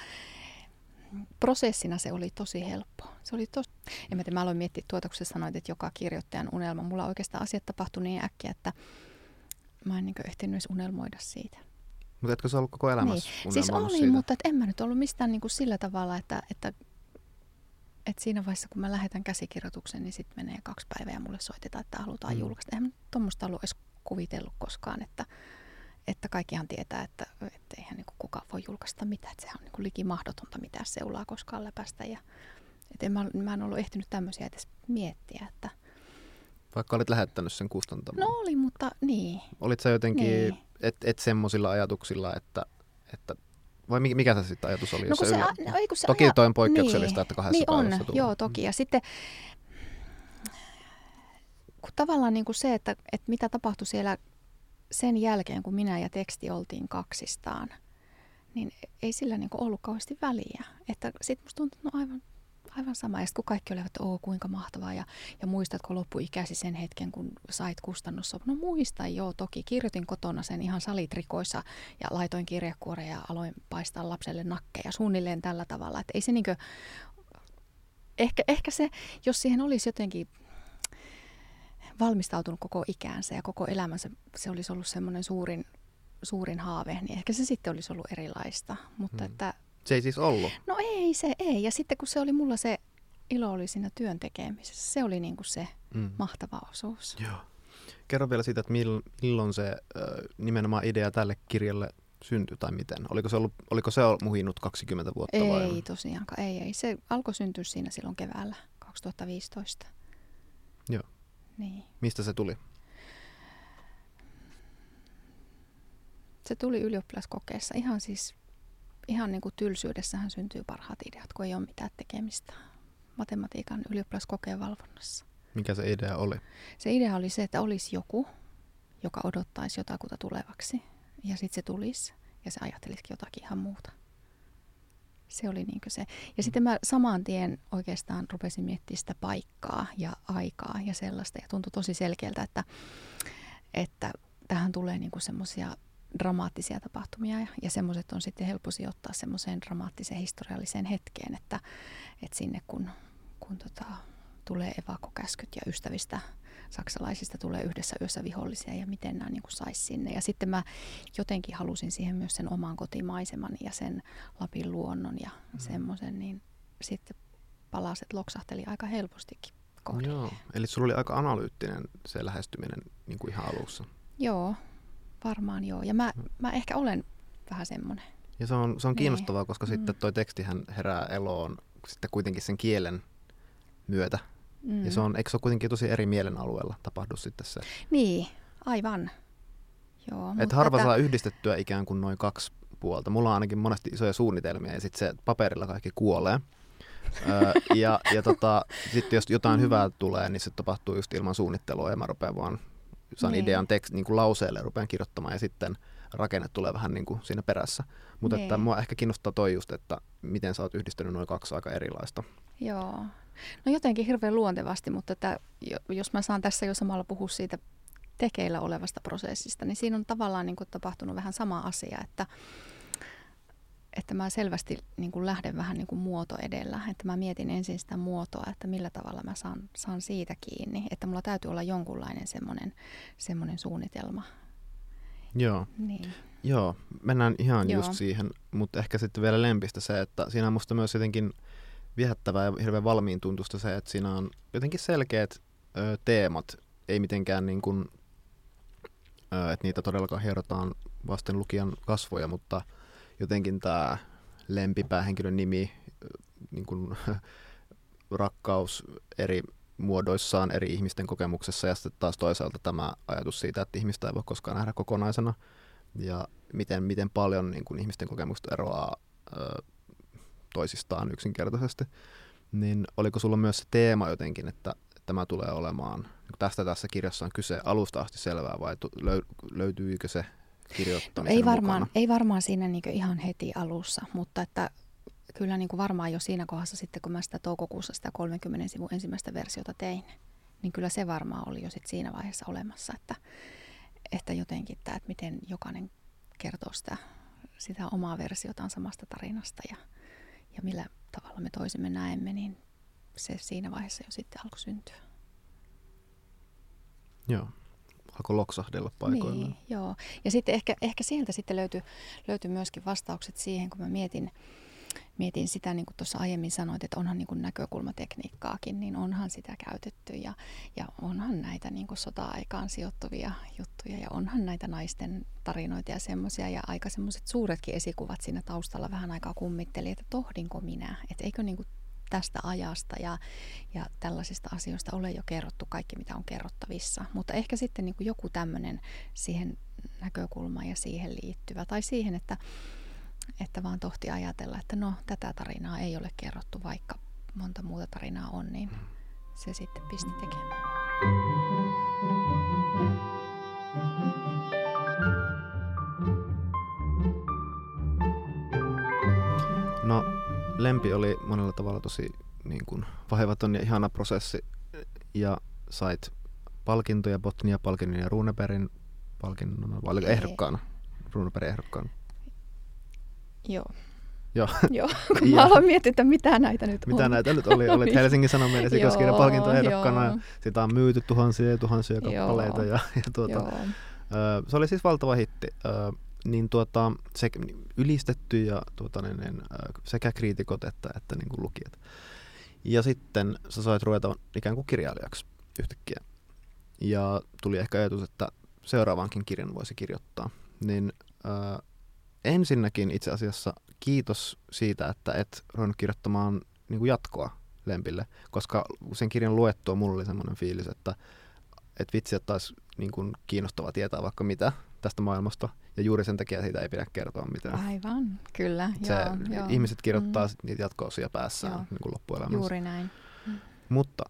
prosessina se oli tosi helppo. Se oli tos... En mä, tiedä, mä aloin miettiä tuota, kun sä sanoit, että joka kirjoittajan unelma. Mulla oikeastaan asiat tapahtui niin äkkiä, että mä en niin ehtinyt edes unelmoida siitä. Mutta etkö sä ollut koko elämässä niin. Siis oli, siitä? mutta et en mä nyt ollut mistään niin kuin sillä tavalla, että, että, että siinä vaiheessa kun mä lähetän käsikirjoituksen, niin sitten menee kaksi päivää ja mulle soitetaan, että halutaan mm. julkaista. Eihän mä tuommoista ollut edes kuvitellut koskaan, että, että kaikkihan tietää, että, että eihän niin kukaan voi julkaista mitään, että sehän on niin liki mahdotonta mitään seulaa koskaan läpästä. Ja, että en mä, mä en ollut ehtinyt tämmöisiä edes miettiä, että – vaikka olit lähettänyt sen kustantamaan. No oli, mutta niin. Olit sä jotenkin, niin. et, et semmoisilla ajatuksilla, että, että vai mikä se sitten ajatus oli? No, se, se, no, ei, se toki aja... toi on poikkeuksellista, niin, että kahdessa niin päivässä on, tulee. joo toki. Ja sitten kun tavallaan niin kuin se, että, että mitä tapahtui siellä sen jälkeen, kun minä ja teksti oltiin kaksistaan, niin ei sillä niin ollut kauheasti väliä. Että sitten musta tuntuu, no aivan aivan sama. Ja kun kaikki olivat, että kuinka mahtavaa ja, ja muistatko loppuikäisi sen hetken, kun sait kustannussopun? No muistan joo, toki. Kirjoitin kotona sen ihan salitrikoissa ja laitoin kirjekuoreen ja aloin paistaa lapselle nakkeja suunnilleen tällä tavalla. Että ei se niinkö, ehkä, ehkä se, jos siihen olisi jotenkin valmistautunut koko ikäänsä ja koko elämänsä, se olisi ollut semmoinen suurin, suurin haave, niin ehkä se sitten olisi ollut erilaista. Mutta hmm. että se ei siis ollut? No ei se, ei. Ja sitten kun se oli mulla se ilo oli siinä työn tekemisessä, se oli niin kuin se mm. mahtava osuus. Joo. Kerro vielä siitä, että milloin se nimenomaan idea tälle kirjalle syntyi tai miten? Oliko se, ollut, oliko se muhinut 20 vuotta ei, vai? Ei tosiaankaan, ei, ei. Se alkoi syntyä siinä silloin keväällä 2015. Joo. Niin. Mistä se tuli? Se tuli ylioppilaskokeessa ihan siis ihan niin kuin tylsyydessähän syntyy parhaat ideat, kun ei ole mitään tekemistä matematiikan ylioppilaskokeen valvonnassa. Mikä se idea oli? Se idea oli se, että olisi joku, joka odottaisi jotakuta tulevaksi. Ja sitten se tulisi ja se ajattelisikin jotakin ihan muuta. Se oli niin se. Ja mm. sitten mä saman tien oikeastaan rupesin miettimään sitä paikkaa ja aikaa ja sellaista. Ja tuntui tosi selkeältä, että, että tähän tulee niin semmoisia dramaattisia tapahtumia ja, ja semmoiset on sitten helppo sijoittaa semmoiseen dramaattiseen historialliseen hetkeen, että, että sinne kun, kun tota, tulee evakokäskyt ja ystävistä saksalaisista tulee yhdessä yössä vihollisia ja miten nämä niin saisi sinne. Ja sitten mä jotenkin halusin siihen myös sen oman kotimaiseman ja sen Lapin luonnon ja mm. semmoisen, niin sitten palaset loksahteli aika helpostikin kohdille. Joo, eli sulla oli aika analyyttinen se lähestyminen niin kuin ihan alussa. Joo, Varmaan joo. Ja mä, mä ehkä olen vähän semmoinen. Ja se on, se on niin. kiinnostavaa, koska mm. sitten toi tekstihän herää eloon sitten kuitenkin sen kielen myötä. Mm. Ja se on, eikö se ole kuitenkin tosi eri mielen alueella tapahdu sitten se? Niin, aivan. Joo, Et harva tätä... saa yhdistettyä ikään kuin noin kaksi puolta. Mulla on ainakin monesti isoja suunnitelmia ja sitten se paperilla kaikki kuolee. öö, ja ja tota, sitten jos jotain mm. hyvää tulee, niin se tapahtuu just ilman suunnittelua ja mä rupean vaan saan niin. idean tekst, niin kuin lauseelle ja rupean kirjoittamaan ja sitten rakenne tulee vähän niin kuin siinä perässä. Mutta niin. että mua ehkä kiinnostaa toi just, että miten sä oot yhdistänyt noin kaksi aika erilaista. Joo. No jotenkin hirveän luontevasti, mutta että jos mä saan tässä jo samalla puhua siitä tekeillä olevasta prosessista, niin siinä on tavallaan niin kuin tapahtunut vähän sama asia, että että mä selvästi niin kuin lähden vähän niin kuin muoto edellä, että mä mietin ensin sitä muotoa, että millä tavalla mä saan, saan siitä kiinni, että mulla täytyy olla jonkunlainen semmoinen, semmoinen suunnitelma. Joo. Niin. Joo, mennään ihan Joo. just siihen, mutta ehkä sitten vielä lempistä se, että siinä on musta myös jotenkin viehättävää ja hirveän valmiin tuntusta se, että siinä on jotenkin selkeät ö, teemat, ei mitenkään niin kuin, ö, että niitä todellakaan hierotaan vasten lukijan kasvoja, mutta – jotenkin tämä lempipäähenkilön nimi, niin kuin, rakkaus eri muodoissaan eri ihmisten kokemuksessa ja sitten taas toisaalta tämä ajatus siitä, että ihmistä ei voi koskaan nähdä kokonaisena ja miten, miten paljon niin kuin ihmisten kokemukset eroaa ö, toisistaan yksinkertaisesti. Niin oliko sulla myös se teema jotenkin, että tämä tulee olemaan, niin tästä tässä kirjassa on kyse alusta asti selvää vai löytyykö se kirjoittamisen ei varmaan, Ei varmaan siinä niin ihan heti alussa, mutta että kyllä niin varmaan jo siinä kohdassa sitten, kun mä sitä toukokuussa sitä 30 sivun ensimmäistä versiota tein, niin kyllä se varmaan oli jo sit siinä vaiheessa olemassa, että, että jotenkin tämä, että miten jokainen kertoo sitä, sitä omaa versiotaan samasta tarinasta ja, ja millä tavalla me toisimme näemme, niin se siinä vaiheessa jo sitten alkoi syntyä. Joo, alkoi loksahdella paikoillaan. Niin, joo. Ja sitten ehkä, ehkä sieltä sitten löytyi, löytyi myöskin vastaukset siihen, kun mä mietin, mietin sitä, niin kuin tuossa aiemmin sanoit, että onhan niin kuin näkökulmatekniikkaakin, niin onhan sitä käytetty ja, ja onhan näitä niin kuin sota-aikaan sijoittuvia juttuja ja onhan näitä naisten tarinoita ja semmoisia ja aika semmoiset suuretkin esikuvat siinä taustalla vähän aikaa kummitteli, että tohdinko minä, että eikö niin kuin tästä ajasta ja, ja tällaisista asioista ole jo kerrottu kaikki, mitä on kerrottavissa. Mutta ehkä sitten niin kuin joku tämmöinen siihen näkökulma ja siihen liittyvä. Tai siihen, että, että vaan tohti ajatella, että no tätä tarinaa ei ole kerrottu, vaikka monta muuta tarinaa on, niin se sitten pisti tekemään. No, lempi oli monella tavalla tosi niin kuin, vaivaton ja ihana prosessi ja sait palkintoja, Botnia palkinnon ja Runebergin palkinnon, vai oliko ehdokkaana? Runebergin ehdokkaana. Joo. Joo. Joo, kun mä aloin miettiä, että mitä näitä nyt Mitä on. näitä nyt oli? Olit Helsingin Sanomien ja joo. sitä on myyty tuhansia ja tuhansia kappaleita. Ja, ja tuota, Joo. ö, se oli siis valtava hitti. Ö, niin tuota, se ylistetty ja tuota, niin, niin, sekä kriitikot että, että niin kuin lukijat. Ja sitten sä sait ruveta ikään kuin kirjailijaksi yhtäkkiä. Ja tuli ehkä ajatus, että seuraavankin kirjan voisi kirjoittaa. Niin ö, ensinnäkin itse asiassa kiitos siitä, että et ruvennut kirjoittamaan niin kuin jatkoa Lempille, koska sen kirjan luettua mulla oli semmoinen fiilis, että et vitsi, että taas niin kuin kiinnostava tietää vaikka mitä tästä maailmasta, ja juuri sen takia siitä ei pidä kertoa mitään. Aivan, kyllä. Se, joo, joo. ihmiset kirjoittaa Mm. niitä jatko-osia päässään Joo. niin kuin loppuelämänsä. Juuri näin. Mutta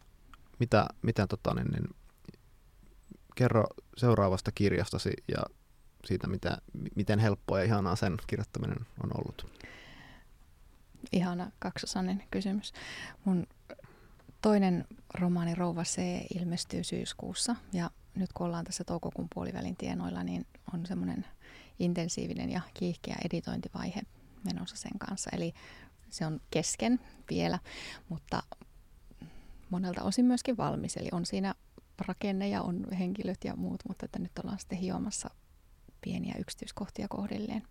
mitä, mitä tota, niin, niin, kerro seuraavasta kirjastasi ja siitä, mitä, miten helppoa ja ihanaa sen kirjoittaminen on ollut. Ihana kaksosainen kysymys. Mun toinen romaani Rouva C ilmestyy syyskuussa ja nyt kun ollaan tässä toukokuun puolivälin tienoilla, niin on semmoinen intensiivinen ja kiihkeä editointivaihe menossa sen kanssa. Eli se on kesken vielä, mutta monelta osin myöskin valmis. Eli on siinä rakenne ja on henkilöt ja muut, mutta että nyt ollaan sitten hiomassa pieniä yksityiskohtia kohdilleen.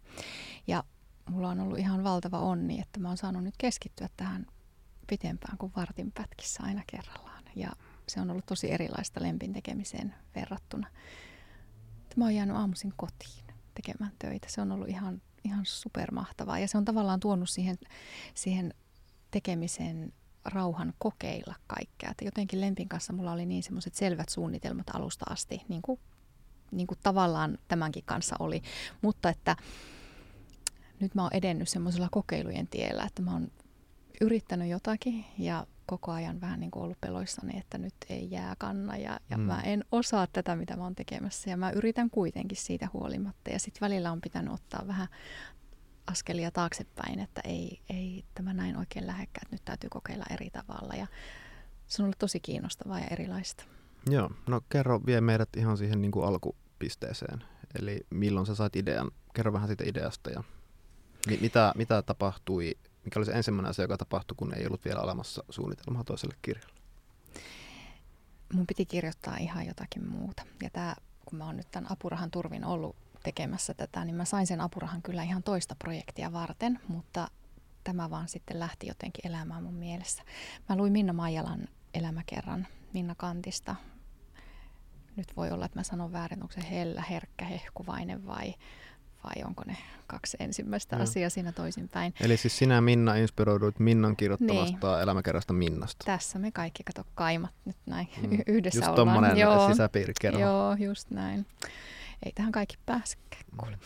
Ja mulla on ollut ihan valtava onni, että mä oon saanut nyt keskittyä tähän pitempään kuin vartin pätkissä aina kerrallaan. Ja se on ollut tosi erilaista lempin tekemiseen verrattuna. Mä oon jäänyt aamuisin kotiin tekemään töitä. Se on ollut ihan, ihan supermahtavaa ja se on tavallaan tuonut siihen, siihen tekemiseen rauhan kokeilla kaikkea. Että jotenkin Lempin kanssa mulla oli niin semmoiset selvät suunnitelmat alusta asti, niin kuin, niin kuin tavallaan tämänkin kanssa oli. Mutta että nyt mä oon edennyt semmoisella kokeilujen tiellä, että mä oon yrittänyt jotakin ja koko ajan vähän niin kuin ollut peloissani, että nyt ei jää kanna ja, ja Mm. mä en osaa tätä, mitä mä oon tekemässä ja mä yritän kuitenkin siitä huolimatta ja sitten välillä on pitänyt ottaa vähän askelia taaksepäin, että ei, ei tämä näin oikein lähekkää, että nyt täytyy kokeilla eri tavalla ja se on ollut tosi kiinnostavaa ja erilaista. Joo, no kerro vie meidät ihan siihen niin kuin alkupisteeseen. Eli milloin sä sait idean? Kerro vähän siitä ideasta ja mi- mitä, mitä tapahtui, mikä oli se ensimmäinen asia, joka tapahtui, kun ei ollut vielä olemassa suunnitelmaa toiselle kirjalle? mun piti kirjoittaa ihan jotakin muuta. Ja tää, kun mä oon nyt tämän apurahan turvin ollut tekemässä tätä, niin mä sain sen apurahan kyllä ihan toista projektia varten, mutta tämä vaan sitten lähti jotenkin elämään mun mielessä. Mä luin Minna Maijalan elämäkerran Minna Kantista. Nyt voi olla, että mä sanon väärin, onko se hellä, herkkä, hehkuvainen vai, vai onko ne kaksi ensimmäistä Joo. asiaa siinä toisinpäin. Eli siis sinä Minna inspiroiduit Minnan kirjoittamasta Niin. elämäkerrasta Minnasta. Tässä me kaikki, kato kaimat nyt näin Mm. mm. yhdessä Just ollaan. tommonen Joo. sisäpiirikerho. Joo, just näin. Ei tähän kaikki pääsekään, kuule.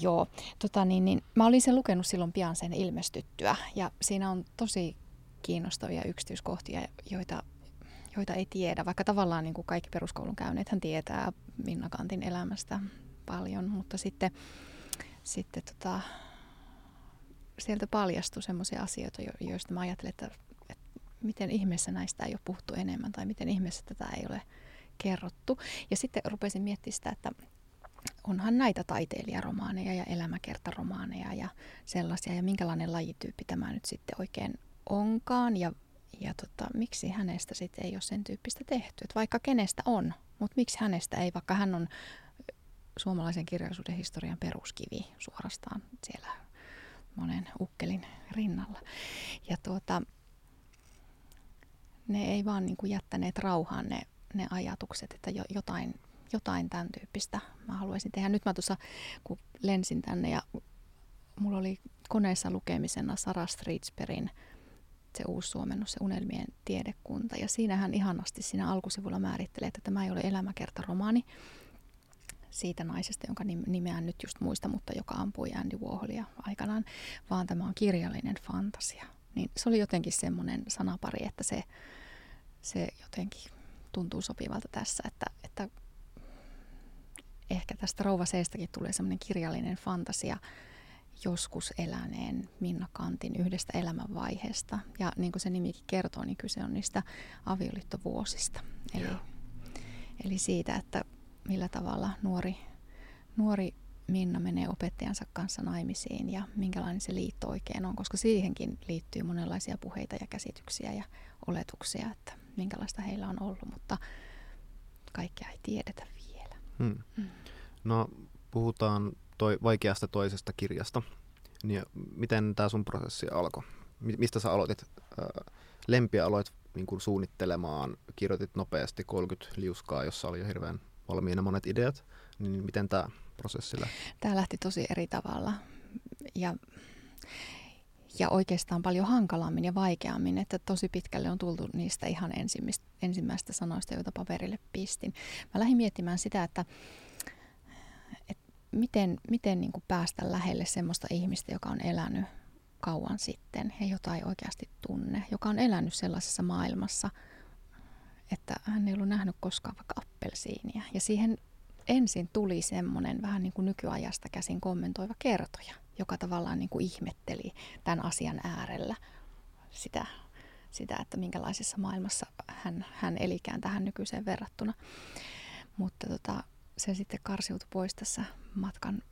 Joo, tota niin, niin, mä olin sen lukenut silloin pian sen ilmestyttyä ja siinä on tosi kiinnostavia yksityiskohtia, joita, joita ei tiedä, vaikka tavallaan niin kuin kaikki peruskoulun käyneethän tietää Minna Kantin elämästä paljon, mutta sitten, sitten tota, sieltä paljastui sellaisia asioita, jo- joista mä ajattelin, että, että miten ihmeessä näistä ei ole puhuttu enemmän tai miten ihmeessä tätä ei ole kerrottu. Ja sitten rupesin miettimään sitä, että onhan näitä taiteilijaromaaneja ja elämäkertaromaaneja ja sellaisia. Ja minkälainen lajityyppi tämä nyt sitten oikein onkaan ja, ja tota, miksi hänestä sitten ei ole sen tyyppistä tehty. Et vaikka kenestä on, mutta miksi hänestä ei, vaikka hän on suomalaisen kirjallisuuden historian peruskivi suorastaan siellä monen ukkelin rinnalla. Ja tuota, ne ei vaan niin kuin jättäneet rauhaan ne, ne ajatukset, että jo, jotain, jotain tämän tyyppistä mä haluaisin tehdä. Nyt mä tuossa, kun lensin tänne ja mulla oli koneessa lukemisena Sara Streetsperin se uusi suomennus, se Unelmien tiedekunta. Ja siinähän ihanasti siinä alkusivulla määrittelee, että tämä ei ole elämäkertaromaani siitä naisesta, jonka nimeä nyt just muista, mutta joka ampui Andy Warholia aikanaan, vaan tämä on kirjallinen fantasia. Niin se oli jotenkin semmoinen sanapari, että se, se jotenkin tuntuu sopivalta tässä, että, että ehkä tästä rouvaseestakin tulee semmoinen kirjallinen fantasia joskus eläneen Minna Kantin yhdestä elämänvaiheesta. Ja niin kuin se nimikin kertoo, niin kyse on niistä avioliittovuosista. Eli, eli siitä, että millä tavalla nuori, nuori Minna menee opettajansa kanssa naimisiin ja minkälainen se liitto oikein on, koska siihenkin liittyy monenlaisia puheita ja käsityksiä ja oletuksia, että minkälaista heillä on ollut, mutta kaikkea ei tiedetä vielä. Hmm. Hmm. No puhutaan toi, vaikeasta toisesta kirjasta, niin miten tämä sun prosessi alkoi? Mistä sä aloitit? Lempiä aloit niin kuin suunnittelemaan, kirjoitit nopeasti 30 liuskaa, jossa oli jo hirveän valmiina monet ideat, niin miten tämä prosessi lähti? Tämä lähti tosi eri tavalla ja, ja oikeastaan paljon hankalammin ja vaikeammin, että tosi pitkälle on tultu niistä ihan ensimmäistä sanoista, joita paperille pistin. Mä lähdin miettimään sitä, että, että miten, miten niin kuin päästä lähelle semmoista ihmistä, joka on elänyt kauan sitten ja jota ei oikeasti tunne, joka on elänyt sellaisessa maailmassa – että hän ei ollut nähnyt koskaan vaikka appelsiinia. Ja siihen ensin tuli semmoinen vähän niin kuin nykyajasta käsin kommentoiva kertoja, joka tavallaan niin kuin ihmetteli tämän asian äärellä sitä, sitä, että minkälaisessa maailmassa hän, hän elikään tähän nykyiseen verrattuna. Mutta tota, se sitten karsiutui pois tässä matkan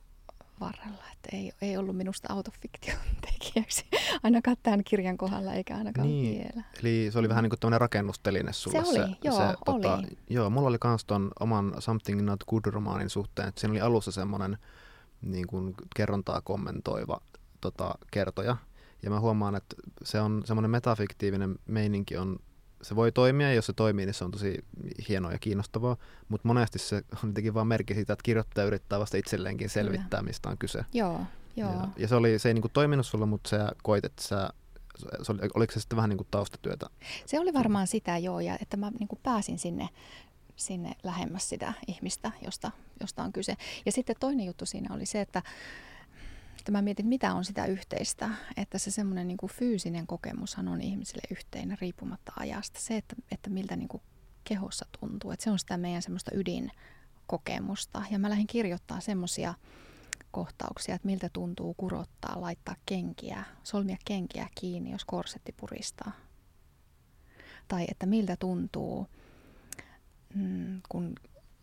varrella, että ei, ei ollut minusta autofiktion tekijäksi, ainakaan tämän kirjan kohdalla, eikä ainakaan niin. vielä. Eli se oli vähän niin kuin tämmöinen rakennusteline sulle. Se oli, se, joo, se, oli. Tota, joo, mulla oli myös ton oman Something Not Good-romaanin suhteen, että siinä oli alussa semmoinen niin kuin kerrontaa kommentoiva tota, kertoja, ja mä huomaan, että se on semmoinen metafiktiivinen meininki on se voi toimia, jos se toimii, niin se on tosi hienoa ja kiinnostavaa, mutta monesti se on jotenkin vaan merkki siitä, että kirjoittaja yrittää vasta itselleenkin selvittää, Kyllä. mistä on kyse. Joo, joo. Ja, ja se, oli, se ei niinku toiminut sulle, mutta sä koit, että sä se oli, oliko se sitten vähän niin kuin taustatyötä? Se oli varmaan sitä joo, ja että mä niin kuin pääsin sinne, sinne lähemmäs sitä ihmistä, josta, josta on kyse. Ja sitten toinen juttu siinä oli se, että sitten mä mietin, mitä on sitä yhteistä, että se semmoinen niin fyysinen kokemushan on ihmisille yhteinen riippumatta ajasta. Se, että, että miltä niin kuin kehossa tuntuu, että se on sitä meidän semmoista ydinkokemusta. Ja mä lähdin kirjoittaa semmoisia kohtauksia, että miltä tuntuu kurottaa, laittaa kenkiä, solmia kenkiä kiinni, jos korsetti puristaa. Tai että miltä tuntuu, mm, kun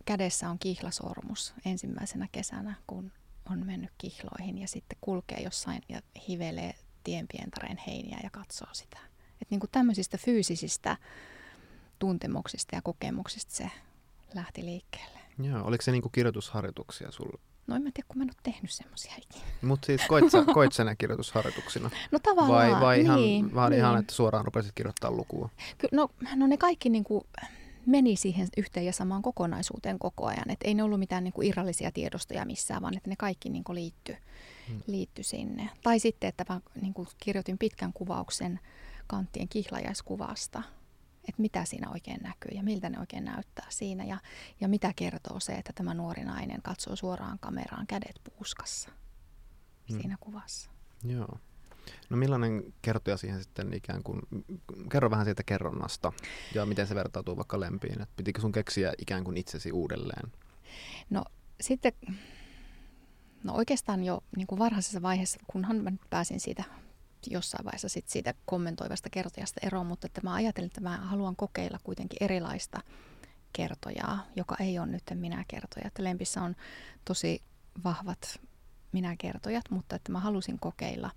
kädessä on kihlasormus ensimmäisenä kesänä, kun on mennyt kihloihin ja sitten kulkee jossain ja hivelee tienpientareen heiniä ja katsoo sitä. Et niin kuin tämmöisistä fyysisistä tuntemuksista ja kokemuksista se lähti liikkeelle. Joo, oliko se niin kuin kirjoitusharjoituksia sulla? No en mä tiedä, kun mä en ole tehnyt semmoisia ikinä. Mutta siis koit sä, koit sä ne kirjoitusharjoituksina? No tavallaan, Vai, vai ihan, niin, vaan niin. ihan, että suoraan rupesit kirjoittaa lukua? Ky- no, no ne kaikki niin kuin meni siihen yhteen ja samaan kokonaisuuteen koko ajan. Et ei ne ollut mitään niin kuin irrallisia tiedostoja missään, vaan että ne kaikki niin kuin liittyi, hmm. liittyi sinne. Tai sitten, että mä niin kuin kirjoitin pitkän kuvauksen kanttien kihlajaiskuvasta, että mitä siinä oikein näkyy ja miltä ne oikein näyttää siinä. Ja, ja mitä kertoo se, että tämä nuori nainen katsoo suoraan kameraan kädet puuskassa hmm. siinä kuvassa. Joo. No millainen kertoja siihen sitten ikään kuin, kerro vähän siitä kerronnasta ja miten se vertautuu vaikka lempiin, että pitikö sun keksiä ikään kuin itsesi uudelleen? No sitten, no oikeastaan jo niin kuin varhaisessa vaiheessa, kunhan mä nyt pääsin siitä jossain vaiheessa sit siitä kommentoivasta kertojasta eroon, mutta että mä ajattelin, että mä haluan kokeilla kuitenkin erilaista kertojaa, joka ei ole nyt minä-kertoja. Että Lempissä on tosi vahvat minä-kertojat, mutta että mä halusin kokeilla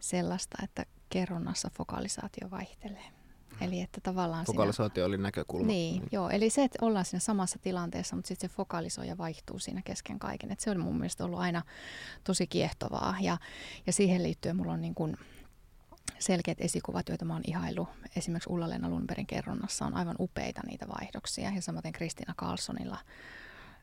sellaista, että kerronnassa fokalisaatio vaihtelee. Eli että tavallaan Fokalisaatio siinä, oli näkökulma. Niin, niin, joo. Eli se, että ollaan siinä samassa tilanteessa, mutta sitten se fokalisoi ja vaihtuu siinä kesken kaiken. Että se on mun mielestä ollut aina tosi kiehtovaa. Ja, ja siihen liittyen mulla on niin kuin selkeät esikuvat, joita mä oon ihailu. Esimerkiksi Ulla-Leena Lundbergin kerronnassa on aivan upeita niitä vaihdoksia. Ja samoin Kristiina Carlsonilla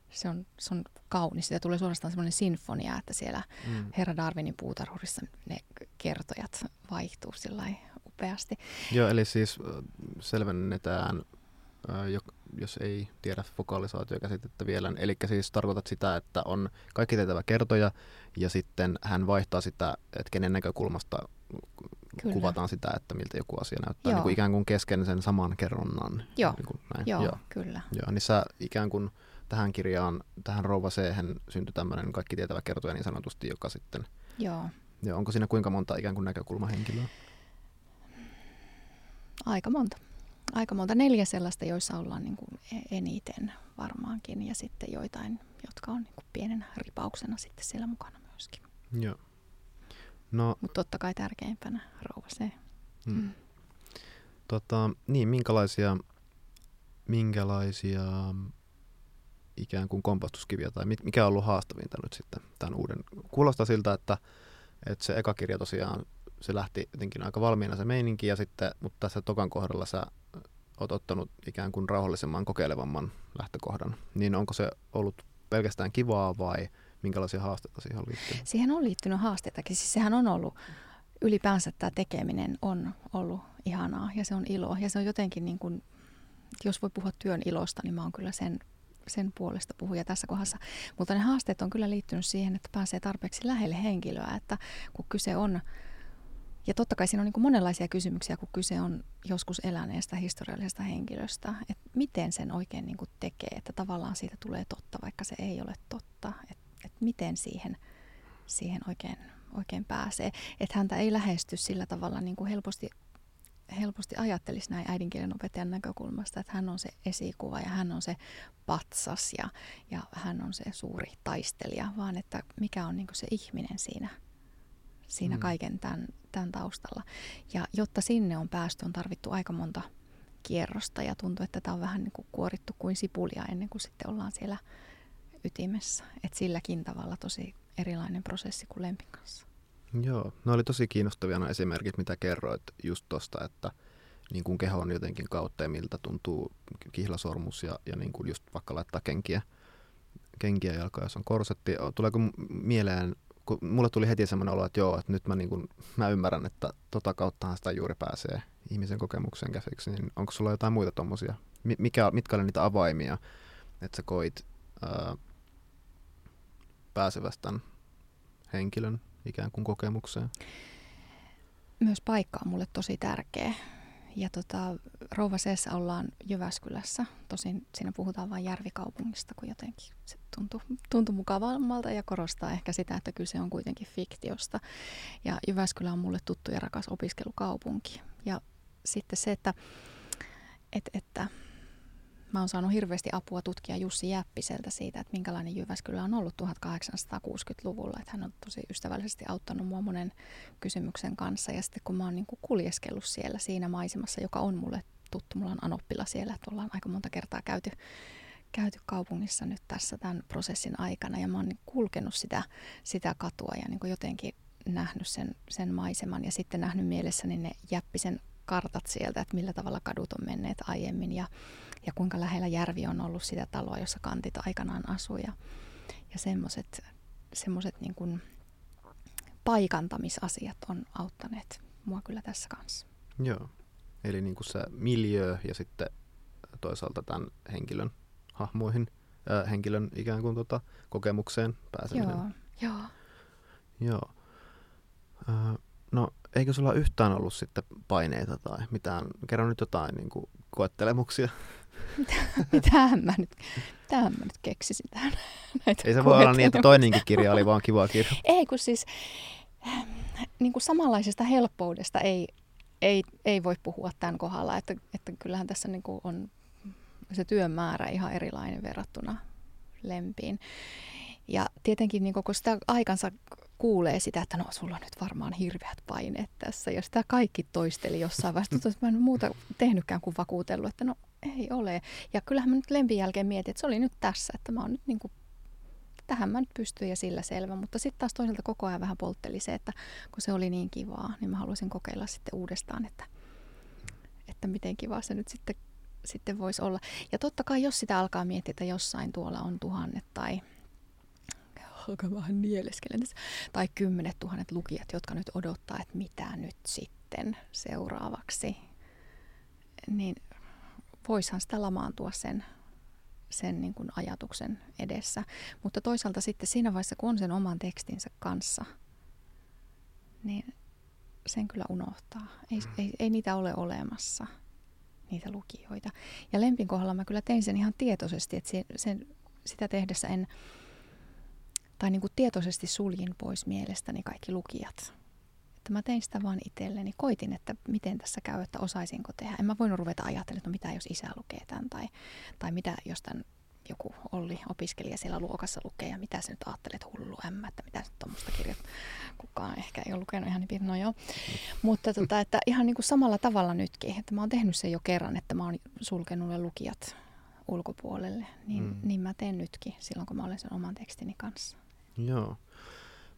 se on, se on kaunis. Sitä tulee suorastaan semmoinen sinfonia, että siellä mm. Herra Darwinin puutarhurissa ne kertojat vaihtuu sillä upeasti. Joo, eli siis selvennetään, jos ei tiedä fokalisaatiokäsitettä vielä. Eli siis tarkoitat sitä, että on kaikki tietävä kertoja ja sitten hän vaihtaa sitä, että kenen näkökulmasta Kyllä. kuvataan sitä, että miltä joku asia näyttää niin kuin ikään kuin kesken sen saman kerronnan. Joo, niin kuin näin. Joo, Joo, kyllä. Joo, niin sä ikään kuin tähän kirjaan, tähän Rouva c syntyi tämmöinen kaikki tietävä kertoja niin sanotusti, joka sitten... Joo. Joo, onko siinä kuinka monta ikään kuin näkökulmahenkilöä? Aika monta. Aika monta. Neljä sellaista, joissa ollaan niin kuin e- eniten varmaankin ja sitten joitain, jotka on niin kuin pienenä ripauksena sitten siellä mukana myöskin. Joo. No, Mutta totta kai tärkeimpänä rouva se. Hmm. Mm. Tota, niin, minkälaisia, minkälaisia ikään kuin kompastuskiviä tai mikä on ollut haastavinta nyt sitten tämän uuden? Kuulostaa siltä, että, että se eka kirja tosiaan se lähti jotenkin aika valmiina se meininki, ja sitten, mutta tässä tokan kohdalla sä oot ottanut ikään kuin rauhallisemman, kokeilevamman lähtökohdan. Niin onko se ollut pelkästään kivaa vai minkälaisia haasteita siihen on liittynyt? Siihen on liittynyt haasteitakin. Siis sehän on ollut, ylipäänsä tämä tekeminen on ollut ihanaa ja se on ilo. Ja se on jotenkin niin kuin, jos voi puhua työn ilosta, niin mä oon kyllä sen, sen puolesta puhuja tässä kohdassa. Mutta ne haasteet on kyllä liittynyt siihen, että pääsee tarpeeksi lähelle henkilöä, että kun kyse on ja totta kai siinä on niin monenlaisia kysymyksiä, kun kyse on joskus eläneestä historiallisesta henkilöstä, että miten sen oikein niin tekee, että tavallaan siitä tulee totta, vaikka se ei ole totta, että, että miten siihen, siihen oikein, oikein pääsee. Että häntä ei lähesty sillä tavalla niin kuin helposti, helposti ajattelisi näin äidinkielen opettajan näkökulmasta, että hän on se esikuva ja hän on se patsas ja, ja hän on se suuri taistelija, vaan että mikä on niin se ihminen siinä – siinä mm. kaiken tämän, tämän taustalla. Ja jotta sinne on päästy, on tarvittu aika monta kierrosta ja tuntuu, että tämä on vähän niin kuin kuorittu kuin sipulia ennen kuin sitten ollaan siellä ytimessä. Että silläkin tavalla tosi erilainen prosessi kuin Lempin kanssa. Joo, no oli tosi kiinnostavia nämä esimerkit, mitä kerroit just tuosta, että niin kuin kehon jotenkin kautta ja miltä tuntuu kihlasormus ja, ja niin kuin just vaikka laittaa kenkiä, kenkiä jalkoja, jos on korsetti. Tuleeko mieleen kun mulle tuli heti semmoinen olo, että joo, että nyt mä, niin kun, mä ymmärrän, että tota kauttahan sitä juuri pääsee ihmisen kokemukseen käsiksi, niin onko sulla jotain muita tuommoisia? Mikä, mitkä oli niitä avaimia, että sä koit ää, pääsevästä tämän henkilön ikään kuin kokemukseen? Myös paikka on mulle tosi tärkeä. Ja tota, Rouvaseessa ollaan Jyväskylässä. Tosin siinä puhutaan vain järvikaupungista, kun jotenkin se tuntuu, tuntuu mukavammalta ja korostaa ehkä sitä, että kyse on kuitenkin fiktiosta. Ja Jyväskylä on mulle tuttu ja rakas opiskelukaupunki. Ja sitten se, että, että, että Mä oon saanut hirveästi apua tutkia Jussi Jäppiseltä siitä, että minkälainen Jyväskylä on ollut 1860-luvulla. Että hän on tosi ystävällisesti auttanut mua monen kysymyksen kanssa. Ja sitten kun mä oon niin kuin kuljeskellut siellä siinä maisemassa, joka on mulle tuttu, mulla on Anoppila siellä, että ollaan aika monta kertaa käyty, käyty kaupungissa nyt tässä tämän prosessin aikana. Ja mä oon niin kulkenut sitä, sitä katua ja niin kuin jotenkin nähnyt sen, sen maiseman ja sitten nähnyt mielessäni ne Jäppisen kartat sieltä, että millä tavalla kadut on menneet aiemmin ja, ja kuinka lähellä järvi on ollut sitä taloa, jossa kantit aikanaan asui. Ja, ja semmoiset semmoset niin kuin paikantamisasiat on auttaneet mua kyllä tässä kanssa. Joo, eli niin kuin se miljö ja sitten toisaalta tämän henkilön hahmoihin, äh, henkilön ikään kuin tota, kokemukseen pääseminen. Joo, joo. Joo. Äh, no eikö sulla yhtään ollut sitten paineita tai mitään, kerro nyt jotain niin kuin koettelemuksia. mitähän mä nyt, mitähän mä nyt keksisin tähän näitä Ei se voi olla niin, että toinenkin kirja oli vaan kiva kirja. Ei, kun siis niin kuin samanlaisesta helppoudesta ei, ei, ei voi puhua tämän kohdalla, että, että kyllähän tässä niin kuin on se työn määrä ihan erilainen verrattuna lempiin. Ja tietenkin niin kun sitä aikansa kuulee sitä, että no sulla on nyt varmaan hirveät paineet tässä. Ja sitä kaikki toisteli jossain vaiheessa. Että mä en muuta tehnytkään kuin vakuutellut, että no ei ole. Ja kyllähän mä nyt lempin jälkeen mietin, että se oli nyt tässä, että mä oon nyt niin kuin tähän mä nyt pystyn ja sillä selvä. Mutta sitten taas toisaalta koko ajan vähän poltteli se, että kun se oli niin kivaa, niin mä haluaisin kokeilla sitten uudestaan, että, että miten kivaa se nyt sitten, sitten voisi olla. Ja totta kai, jos sitä alkaa miettiä, että jossain tuolla on tuhannet tai alkaa vähän nieleskelen tai kymmenet tuhannet lukijat, jotka nyt odottaa, että mitä nyt sitten seuraavaksi, niin voishan sitä lamaantua sen sen niin kuin ajatuksen edessä. Mutta toisaalta sitten siinä vaiheessa, kun on sen oman tekstinsä kanssa, niin sen kyllä unohtaa. Ei, mm. ei, ei niitä ole olemassa, niitä lukijoita. Ja Lempin kohdalla mä kyllä tein sen ihan tietoisesti, että sen, sen, sitä tehdessä en, tai niin kuin tietoisesti suljin pois mielestäni kaikki lukijat. Että mä tein sitä vaan itselleni. Koitin, että miten tässä käy, että osaisinko tehdä. En mä voinut ruveta ajattelemaan, että no mitä jos isä lukee tämän tai, tai mitä jos tämän joku Olli opiskelija siellä luokassa lukee ja mitä sä nyt ajattelet hullu ämmä, että mitä nyt tuommoista kirjat kukaan ehkä ei ole lukenut ihan niin no joo. Mutta tota, että ihan niin kuin samalla tavalla nytkin, että mä oon tehnyt sen jo kerran, että mä oon sulkenut ne lukijat ulkopuolelle, niin, mm. niin mä teen nytkin silloin, kun mä olen sen oman tekstini kanssa. Joo.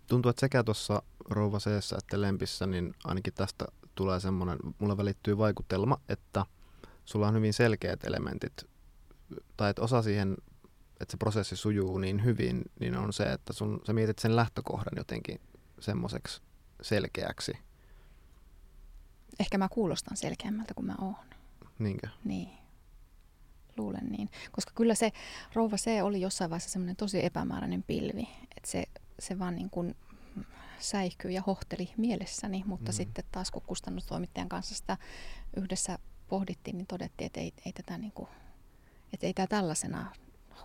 Tuntuu, että sekä tuossa Rouva Seessä että Lempissä, niin ainakin tästä tulee semmoinen, mulle välittyy vaikutelma, että sulla on hyvin selkeät elementit, tai että osa siihen, että se prosessi sujuu niin hyvin, niin on se, että sun, sä mietit sen lähtökohdan jotenkin semmoiseksi selkeäksi. Ehkä mä kuulostan selkeämmältä kuin mä oon. Niinkö? Niin. Luulen niin. Koska kyllä se rouva C oli jossain vaiheessa semmoinen tosi epämääräinen pilvi. Että se se vaan niin kuin säihkyi ja hohteli mielessäni, mutta mm. sitten taas kun kustannustoimittajan kanssa sitä yhdessä pohdittiin, niin todettiin, että ei, ei tätä niin kuin, että ei tämä tällaisena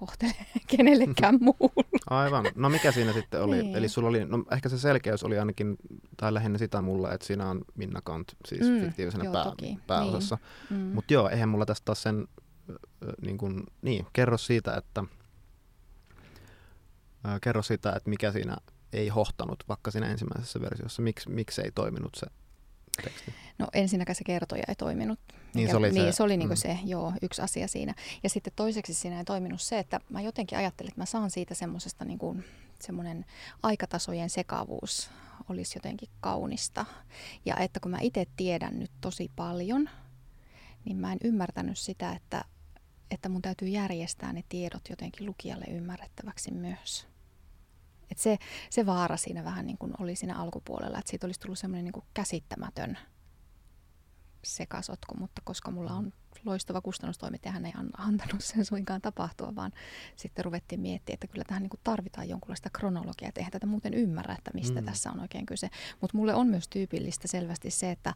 hohtele kenellekään muulle. Aivan. No mikä siinä sitten oli? Niin. Eli sulla oli, no ehkä se selkeys oli ainakin, tai lähinnä sitä mulla, että siinä on Minna Kant, siis mm, fiktiivisena joo, pää, toki. pääosassa. Niin. Mm. Mutta joo, eihän mulla tästä taas sen, niin, kuin, niin kerro siitä, että kerro sitä, että mikä siinä ei hohtanut vaikka siinä ensimmäisessä versiossa. Miks, miksi ei toiminut se teksti? No ensinnäkään se kertoja ei toiminut. Niin se oli niin, se, se, oli niin mm. se joo, yksi asia siinä. Ja sitten toiseksi siinä ei toiminut se, että mä jotenkin ajattelin, että mä saan siitä semmoisesta niin kuin, semmoinen aikatasojen sekavuus olisi jotenkin kaunista. Ja että kun mä itse tiedän nyt tosi paljon, niin mä en ymmärtänyt sitä, että, että mun täytyy järjestää ne tiedot jotenkin lukijalle ymmärrettäväksi myös. Et se, se vaara siinä vähän niin kuin oli siinä alkupuolella, että siitä olisi tullut semmoinen niin käsittämätön sekasotku, mutta koska mulla on loistava kustannustoimittaja, hän ei antanut sen suinkaan tapahtua, vaan sitten ruvettiin miettimään, että kyllä tähän niin kuin tarvitaan jonkunlaista kronologiaa, että eihän tätä muuten ymmärrä, että mistä mm. tässä on oikein kyse. Mutta mulle on myös tyypillistä selvästi se, että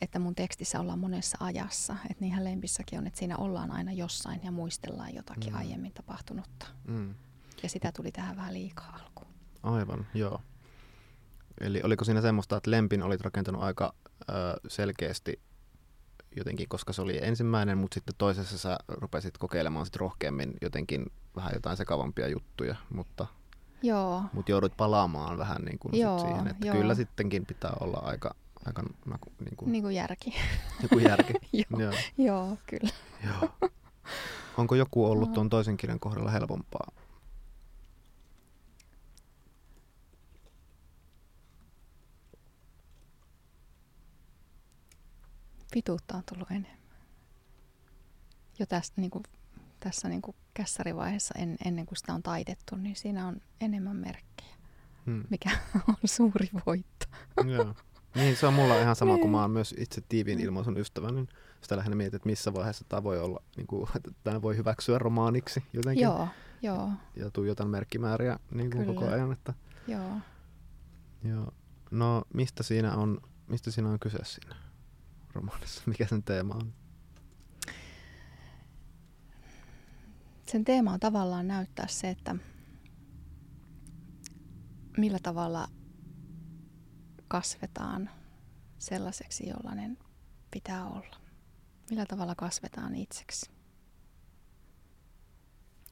että mun tekstissä ollaan monessa ajassa. Että niinhän lempissäkin on, että siinä ollaan aina jossain ja muistellaan jotakin mm. aiemmin tapahtunutta. Mm. Ja sitä tuli tähän vähän liikaa alkuun. Aivan, joo. Eli oliko siinä semmoista, että Lempin olit rakentanut aika ö, selkeästi jotenkin, koska se oli ensimmäinen, mutta sitten toisessa sä rupesit kokeilemaan sit rohkeammin jotenkin vähän jotain sekavampia juttuja, mutta, Joo. mutta joudut palaamaan vähän niin kuin Joo, sit siihen, että joo. kyllä sittenkin pitää olla aika, aika niin kuin, niin kuin järki. Joku järki. joo, joo. joo, kyllä. joo. Onko joku ollut tuon toisen kirjan kohdalla helpompaa pituutta on tullut enemmän. Jo tästä, niin kuin, tässä niin kuin kässärivaiheessa en, ennen kuin sitä on taitettu, niin siinä on enemmän merkkejä, hmm. mikä on suuri voitto. Joo. Niin, se on mulla ihan sama, kun mä oon myös itse tiiviin ilmaisun ystävä, niin sitä lähinnä mietin, että missä vaiheessa tämä voi olla, niin kuin, että tämä voi hyväksyä romaaniksi jotenkin. Joo, joo. Ja tuijotan merkkimääriä niin kuin koko ajan. Että, joo. joo. No, mistä siinä on, mistä siinä on kyse siinä? Romaanissa? Mikä sen teema on? Sen teema on tavallaan näyttää se, että millä tavalla kasvetaan sellaiseksi, jollainen pitää olla. Millä tavalla kasvetaan itseksi.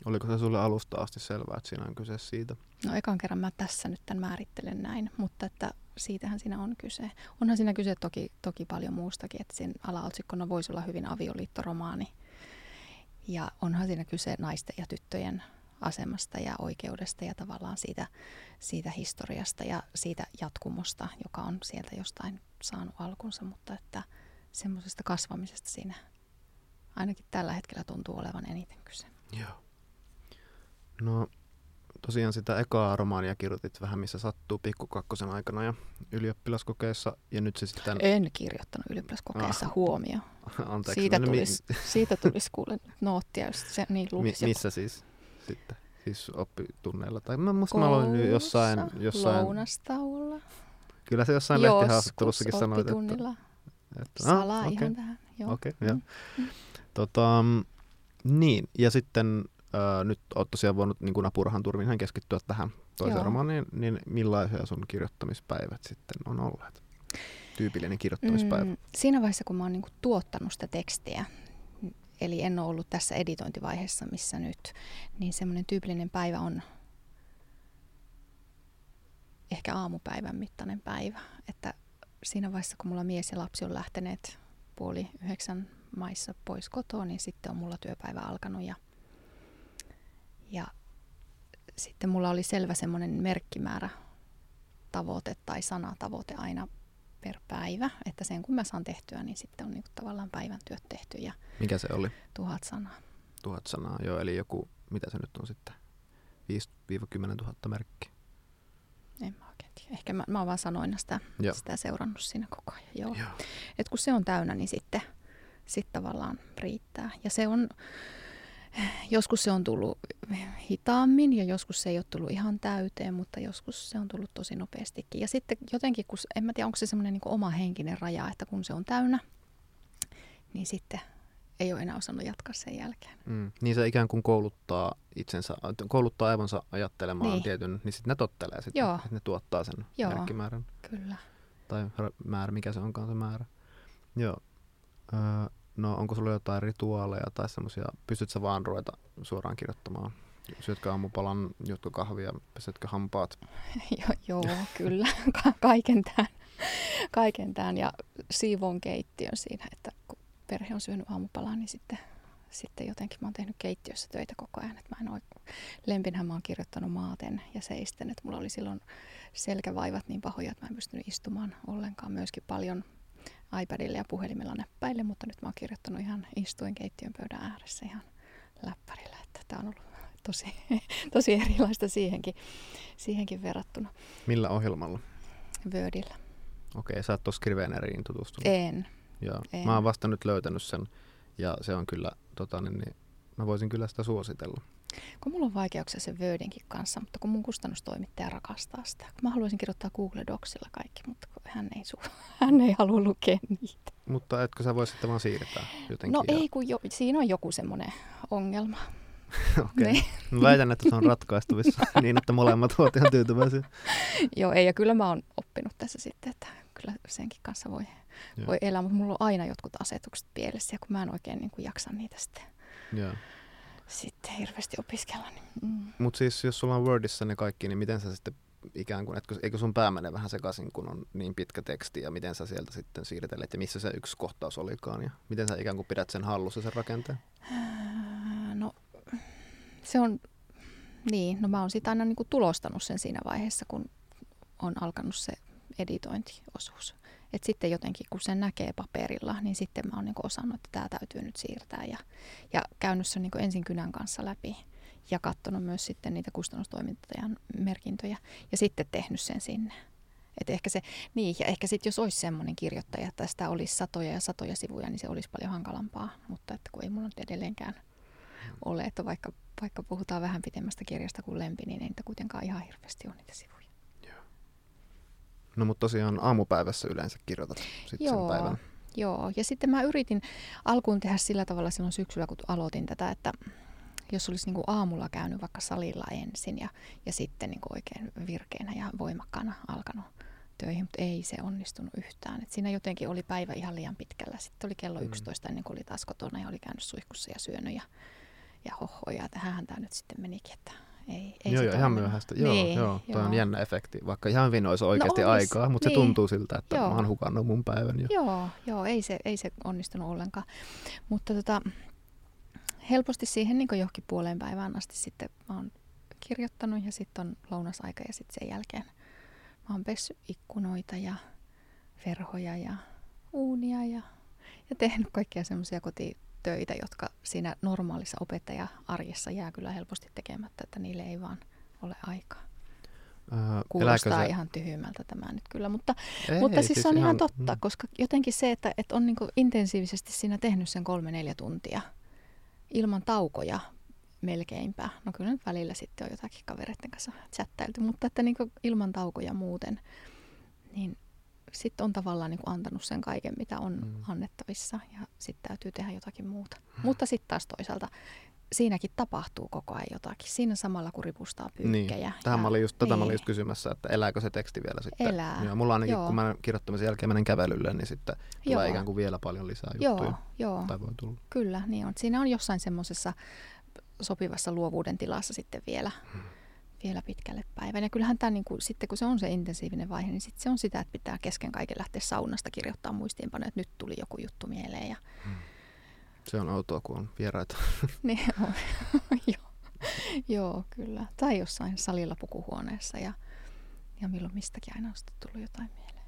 Oliko se sulle alusta asti selvää, että siinä on kyse siitä? No ekan kerran mä tässä nyt tämän määrittelen näin, mutta että siitähän siinä on kyse. Onhan siinä kyse toki, toki paljon muustakin, että sen alaotsikkona voisi olla hyvin avioliittoromaani. Ja onhan siinä kyse naisten ja tyttöjen asemasta ja oikeudesta ja tavallaan siitä, siitä historiasta ja siitä jatkumosta, joka on sieltä jostain saanut alkunsa, mutta että semmoisesta kasvamisesta siinä ainakin tällä hetkellä tuntuu olevan eniten kyse. Joo. No tosiaan sitä ekaa romaania kirjoitit vähän missä sattuu pikkukakkosen aikana ja ylioppilaskokeessa ja nyt se sitten... En kirjoittanut ylioppilaskokeessa ah. huomio. Anteeksi. Siitä tulisi, mi... siitä tulisi kuule noottia, jos se niin lukisi. Mi- missä siis sitten? Siis oppitunneilla? Tai mä, musta mä aloin jossain... jossain... Lounastauolla. Kyllä se jossain lehtihaastattelussakin sanoit, että... että Salaa ah, okay. ihan tähän. Okei, okay, mm. Tota, niin, ja sitten äh, nyt olet tosiaan voinut niin kuin apurahan turvin keskittyä tähän toiseen romaaniin, niin millaisia sun kirjoittamispäivät sitten on olleet? Tyypillinen kirjoittamispäivä. Mm, siinä vaiheessa, kun mä oon niin kuin tuottanut sitä tekstiä, eli en ole ollut tässä editointivaiheessa, missä nyt, niin semmoinen tyypillinen päivä on ehkä aamupäivän mittainen päivä. Että siinä vaiheessa, kun mulla mies ja lapsi on lähteneet puoli yhdeksän maissa pois kotoa, niin sitten on mulla työpäivä alkanut ja, ja sitten mulla oli selvä semmoinen merkkimäärä tavoite tai sanatavoite aina per päivä, että sen kun mä saan tehtyä, niin sitten on niinku tavallaan päivän työt tehty. Ja Mikä se oli? Tuhat sanaa. Tuhat sanaa, joo, eli joku, mitä se nyt on sitten, 5-10 000 merkkiä. En mä oikein tiedä. Ehkä mä, mä oon vaan sanoina sitä, sitä seurannut siinä koko ajan. Joo. Joo. Et kun se on täynnä, niin sitten sit tavallaan riittää. Ja se on, joskus se on tullut hitaammin ja joskus se ei ole tullut ihan täyteen, mutta joskus se on tullut tosi nopeastikin. Ja sitten jotenkin, kun, en mä tiedä, onko se semmoinen niin oma henkinen raja, että kun se on täynnä, niin sitten ei ole enää osannut jatkaa sen jälkeen. Mm. Niin se ikään kuin kouluttaa itsensä, kouluttaa aivonsa ajattelemaan niin. tietyn, niin sitten ne tottelee sitten, Joo. että ne tuottaa sen Joo, merkkimäärän. kyllä. Tai määrä, mikä se onkaan se määrä. Joo. Öö, no onko sulla jotain rituaaleja tai semmoisia, pystytkö vaan ruveta suoraan kirjoittamaan? Syötkö aamupalan, juotko kahvia, pesetkö hampaat? jo, joo, kyllä. Ka- kaiken tämän. Kaiken tämän ja siivon keittiön siinä, että kun perhe on syönyt aamupalaa, niin sitten, sitten jotenkin mä oon tehnyt keittiössä töitä koko ajan. Että mä en ole, lempinhän mä oon kirjoittanut maaten ja seisten, että mulla oli silloin selkävaivat niin pahoja, että mä en pystynyt istumaan ollenkaan myöskin paljon iPadille ja puhelimella näppäille, mutta nyt mä oon kirjoittanut ihan istuen keittiön pöydän ääressä ihan läppärillä, että tämä on ollut tosi, tosi erilaista siihenkin, siihenkin verrattuna. Millä ohjelmalla? Wordillä. Okei, sä oot tuossa Scriveneriin tutustunut? En. Joo. En. Mä oon vasta nyt löytänyt sen ja se on kyllä, tota, niin, niin, mä voisin kyllä sitä suositella. Kun mulla on vaikeuksia sen Wordinkin kanssa, mutta kun mun kustannustoimittaja rakastaa sitä. Mä haluaisin kirjoittaa Google Docsilla kaikki, mutta hän ei, su- hän ei halua lukea niitä. Mutta etkö sä voi sitten vaan siirtää jotenkin? No ja... ei, kun jo, siinä on joku semmoinen ongelma. Okei. Okay. Mä väitän, että se on ratkaistuvissa niin, että molemmat ovat ihan tyytyväisiä. Joo, ei, ja kyllä mä oon oppinut tässä sitten, että kyllä senkin kanssa voi, voi elää, mutta mulla on aina jotkut asetukset pielessä, ja kun mä en oikein niin kuin jaksa niitä sitten, Joo. Sitten hirveästi opiskella. Niin, mm. Mutta siis jos sulla on Wordissa ne kaikki, niin miten sä sitten ikään kuin, etkö, eikö sun pää mene vähän sekaisin, kun on niin pitkä teksti ja miten sä sieltä sitten siirtelet ja missä se yksi kohtaus olikaan ja miten sä ikään kuin pidät sen hallussa sen rakenteen? No se on, niin, no mä oon sitä aina niin kuin tulostanut sen siinä vaiheessa, kun on alkanut se editointiosuus. Et sitten jotenkin, kun sen näkee paperilla, niin sitten mä oon niin osannut, että tämä täytyy nyt siirtää. Ja, ja käynyt sen niin ensin kynän kanssa läpi ja katsonut myös sitten niitä kustannustoimittajan merkintöjä ja sitten tehnyt sen sinne. Et ehkä se, niin, ja ehkä sitten jos olisi semmoinen kirjoittaja, että sitä olisi satoja ja satoja sivuja, niin se olisi paljon hankalampaa. Mutta että kun ei mulla nyt edelleenkään ole, että vaikka, vaikka puhutaan vähän pitemmästä kirjasta kuin lempi, niin ei niitä kuitenkaan ihan hirveästi ole niitä sivuja. No mutta tosiaan aamupäivässä yleensä kirjoitat sitten sen päivän. Joo, ja sitten mä yritin alkuun tehdä sillä tavalla silloin syksyllä, kun aloitin tätä, että jos olisi niin kuin aamulla käynyt vaikka salilla ensin ja, ja sitten niin kuin oikein virkeänä ja voimakkaana alkanut töihin, mutta ei se onnistunut yhtään. Et siinä jotenkin oli päivä ihan liian pitkällä. Sitten oli kello 11 mm. ennen kuin oli taas kotona ja oli käynyt suihkussa ja syönyt ja, ja hohoja, että hän tämä nyt sitten menikin, että ei, ei joo, joo ihan myöhäistä. Joo, niin, joo, toi joo. on jännä efekti. Vaikka ihan hyvin olisi oikeasti no, olisi, aikaa, mutta niin. se tuntuu siltä, että joo. mä oon hukannut mun päivän jo. Joo, joo ei, se, ei se onnistunut ollenkaan. Mutta tota, helposti siihen niin johonkin puoleen päivään asti sitten mä oon kirjoittanut ja sitten on lounasaika ja sitten sen jälkeen mä oon pessy ikkunoita ja verhoja ja uunia ja, ja tehnyt kaikkia semmoisia kotitöitä, jotka siinä normaalissa opettaja-arjessa jää kyllä helposti tekemättä, että niille ei vaan ole aikaa. Öö, Kuulostaa se... ihan tyhjymältä tämä nyt kyllä, mutta, ei, mutta siis, siis se on ihan, ihan totta, mm. koska jotenkin se, että, että on niin intensiivisesti siinä tehnyt sen kolme-neljä tuntia ilman taukoja melkeinpä. No kyllä nyt välillä sitten on jotakin kavereiden kanssa chattailtu, mutta että niin ilman taukoja muuten, niin sitten on tavallaan niin kuin antanut sen kaiken, mitä on mm. annettavissa ja sitten täytyy tehdä jotakin muuta. Mm. Mutta sitten taas toisaalta siinäkin tapahtuu koko ajan jotakin. Siinä samalla kun ripustaa pyykkejä. Niin. Tähän ja, mä olin just, niin. mä olin just kysymässä, että elääkö se teksti vielä sitten. Elää. Ja mulla ainakin, joo. kun mä kirjoittamisen jälkeen menen kävelylle, niin sitten joo. tulee ikään kuin vielä paljon lisää juttuja. Joo, joo. Tai voi tulla. Kyllä, niin on. Siinä on jossain semmoisessa sopivassa luovuuden tilassa sitten vielä. Hmm vielä pitkälle päivän. Ja kyllähän tämä niin kuin, sitten kun se on se intensiivinen vaihe, niin sitten se on sitä, että pitää kesken kaiken lähteä saunasta kirjoittaa muistiinpanoja, että nyt tuli joku juttu mieleen. Ja... Hmm. Se on outoa, kun on vieraita. niin on. Joo. Joo, kyllä. Tai jossain salilla pukuhuoneessa ja, ja milloin mistäkin aina on tullut jotain mieleen.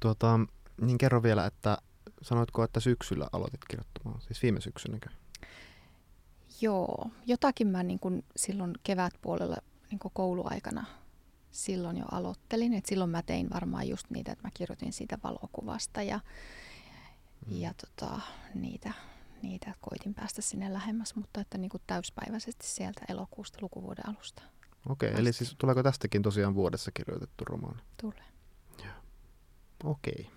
Tuota, niin kerro vielä, että sanoitko, että syksyllä aloitit kirjoittamaan, siis viime syksynäkö? Joo, jotakin mä niin kun silloin kevätpuolella niin kouluaikana silloin jo aloittelin. Et silloin mä tein varmaan just niitä, että mä kirjoitin siitä valokuvasta ja, mm. ja tota, niitä, niitä koitin päästä sinne lähemmäs, mutta että niin täyspäiväisesti sieltä elokuusta lukuvuoden alusta. Okei, okay, eli siis tuleeko tästäkin tosiaan vuodessa kirjoitettu romaani? Tulee. Okei. Okay.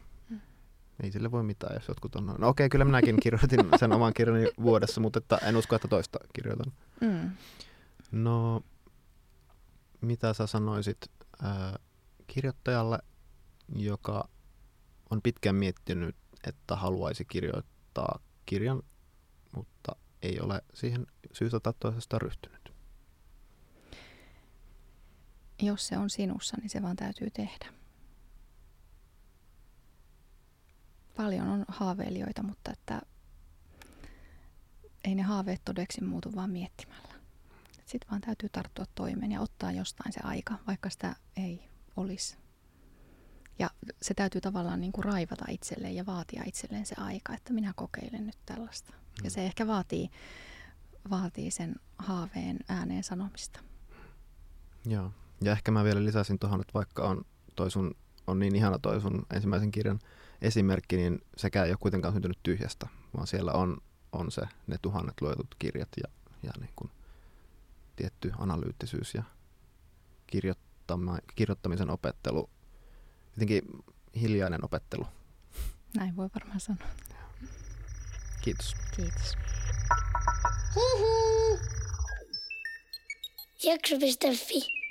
Ei sille voi mitään, jos jotkut on... No okei, okay, kyllä minäkin kirjoitin sen oman kirjani vuodessa, mutta että en usko, että toista kirjoitan. Mm. No, mitä sä sanoisit äh, kirjoittajalle, joka on pitkään miettinyt, että haluaisi kirjoittaa kirjan, mutta ei ole siihen syystä tai toisesta ryhtynyt? Jos se on sinussa, niin se vaan täytyy tehdä. Paljon on haaveilijoita, mutta että ei ne haaveet todeksi muutu vaan miettimällä. Sitten vaan täytyy tarttua toimeen ja ottaa jostain se aika, vaikka sitä ei olisi. Ja se täytyy tavallaan niin kuin raivata itselleen ja vaatia itselleen se aika, että minä kokeilen nyt tällaista. Mm. Ja se ehkä vaatii, vaatii sen haaveen ääneen sanomista. Joo. Ja ehkä mä vielä lisäsin tuohon, että vaikka on, toi sun, on niin ihana toi sun ensimmäisen kirjan esimerkki, niin sekään ei ole kuitenkaan syntynyt tyhjästä, vaan siellä on, on se, ne tuhannet luetut kirjat ja, ja niin kuin tietty analyyttisyys ja kirjoittama, kirjoittamisen opettelu, jotenkin hiljainen opettelu. Näin voi varmaan sanoa. Kiitos. Kiitos. Jakso.fi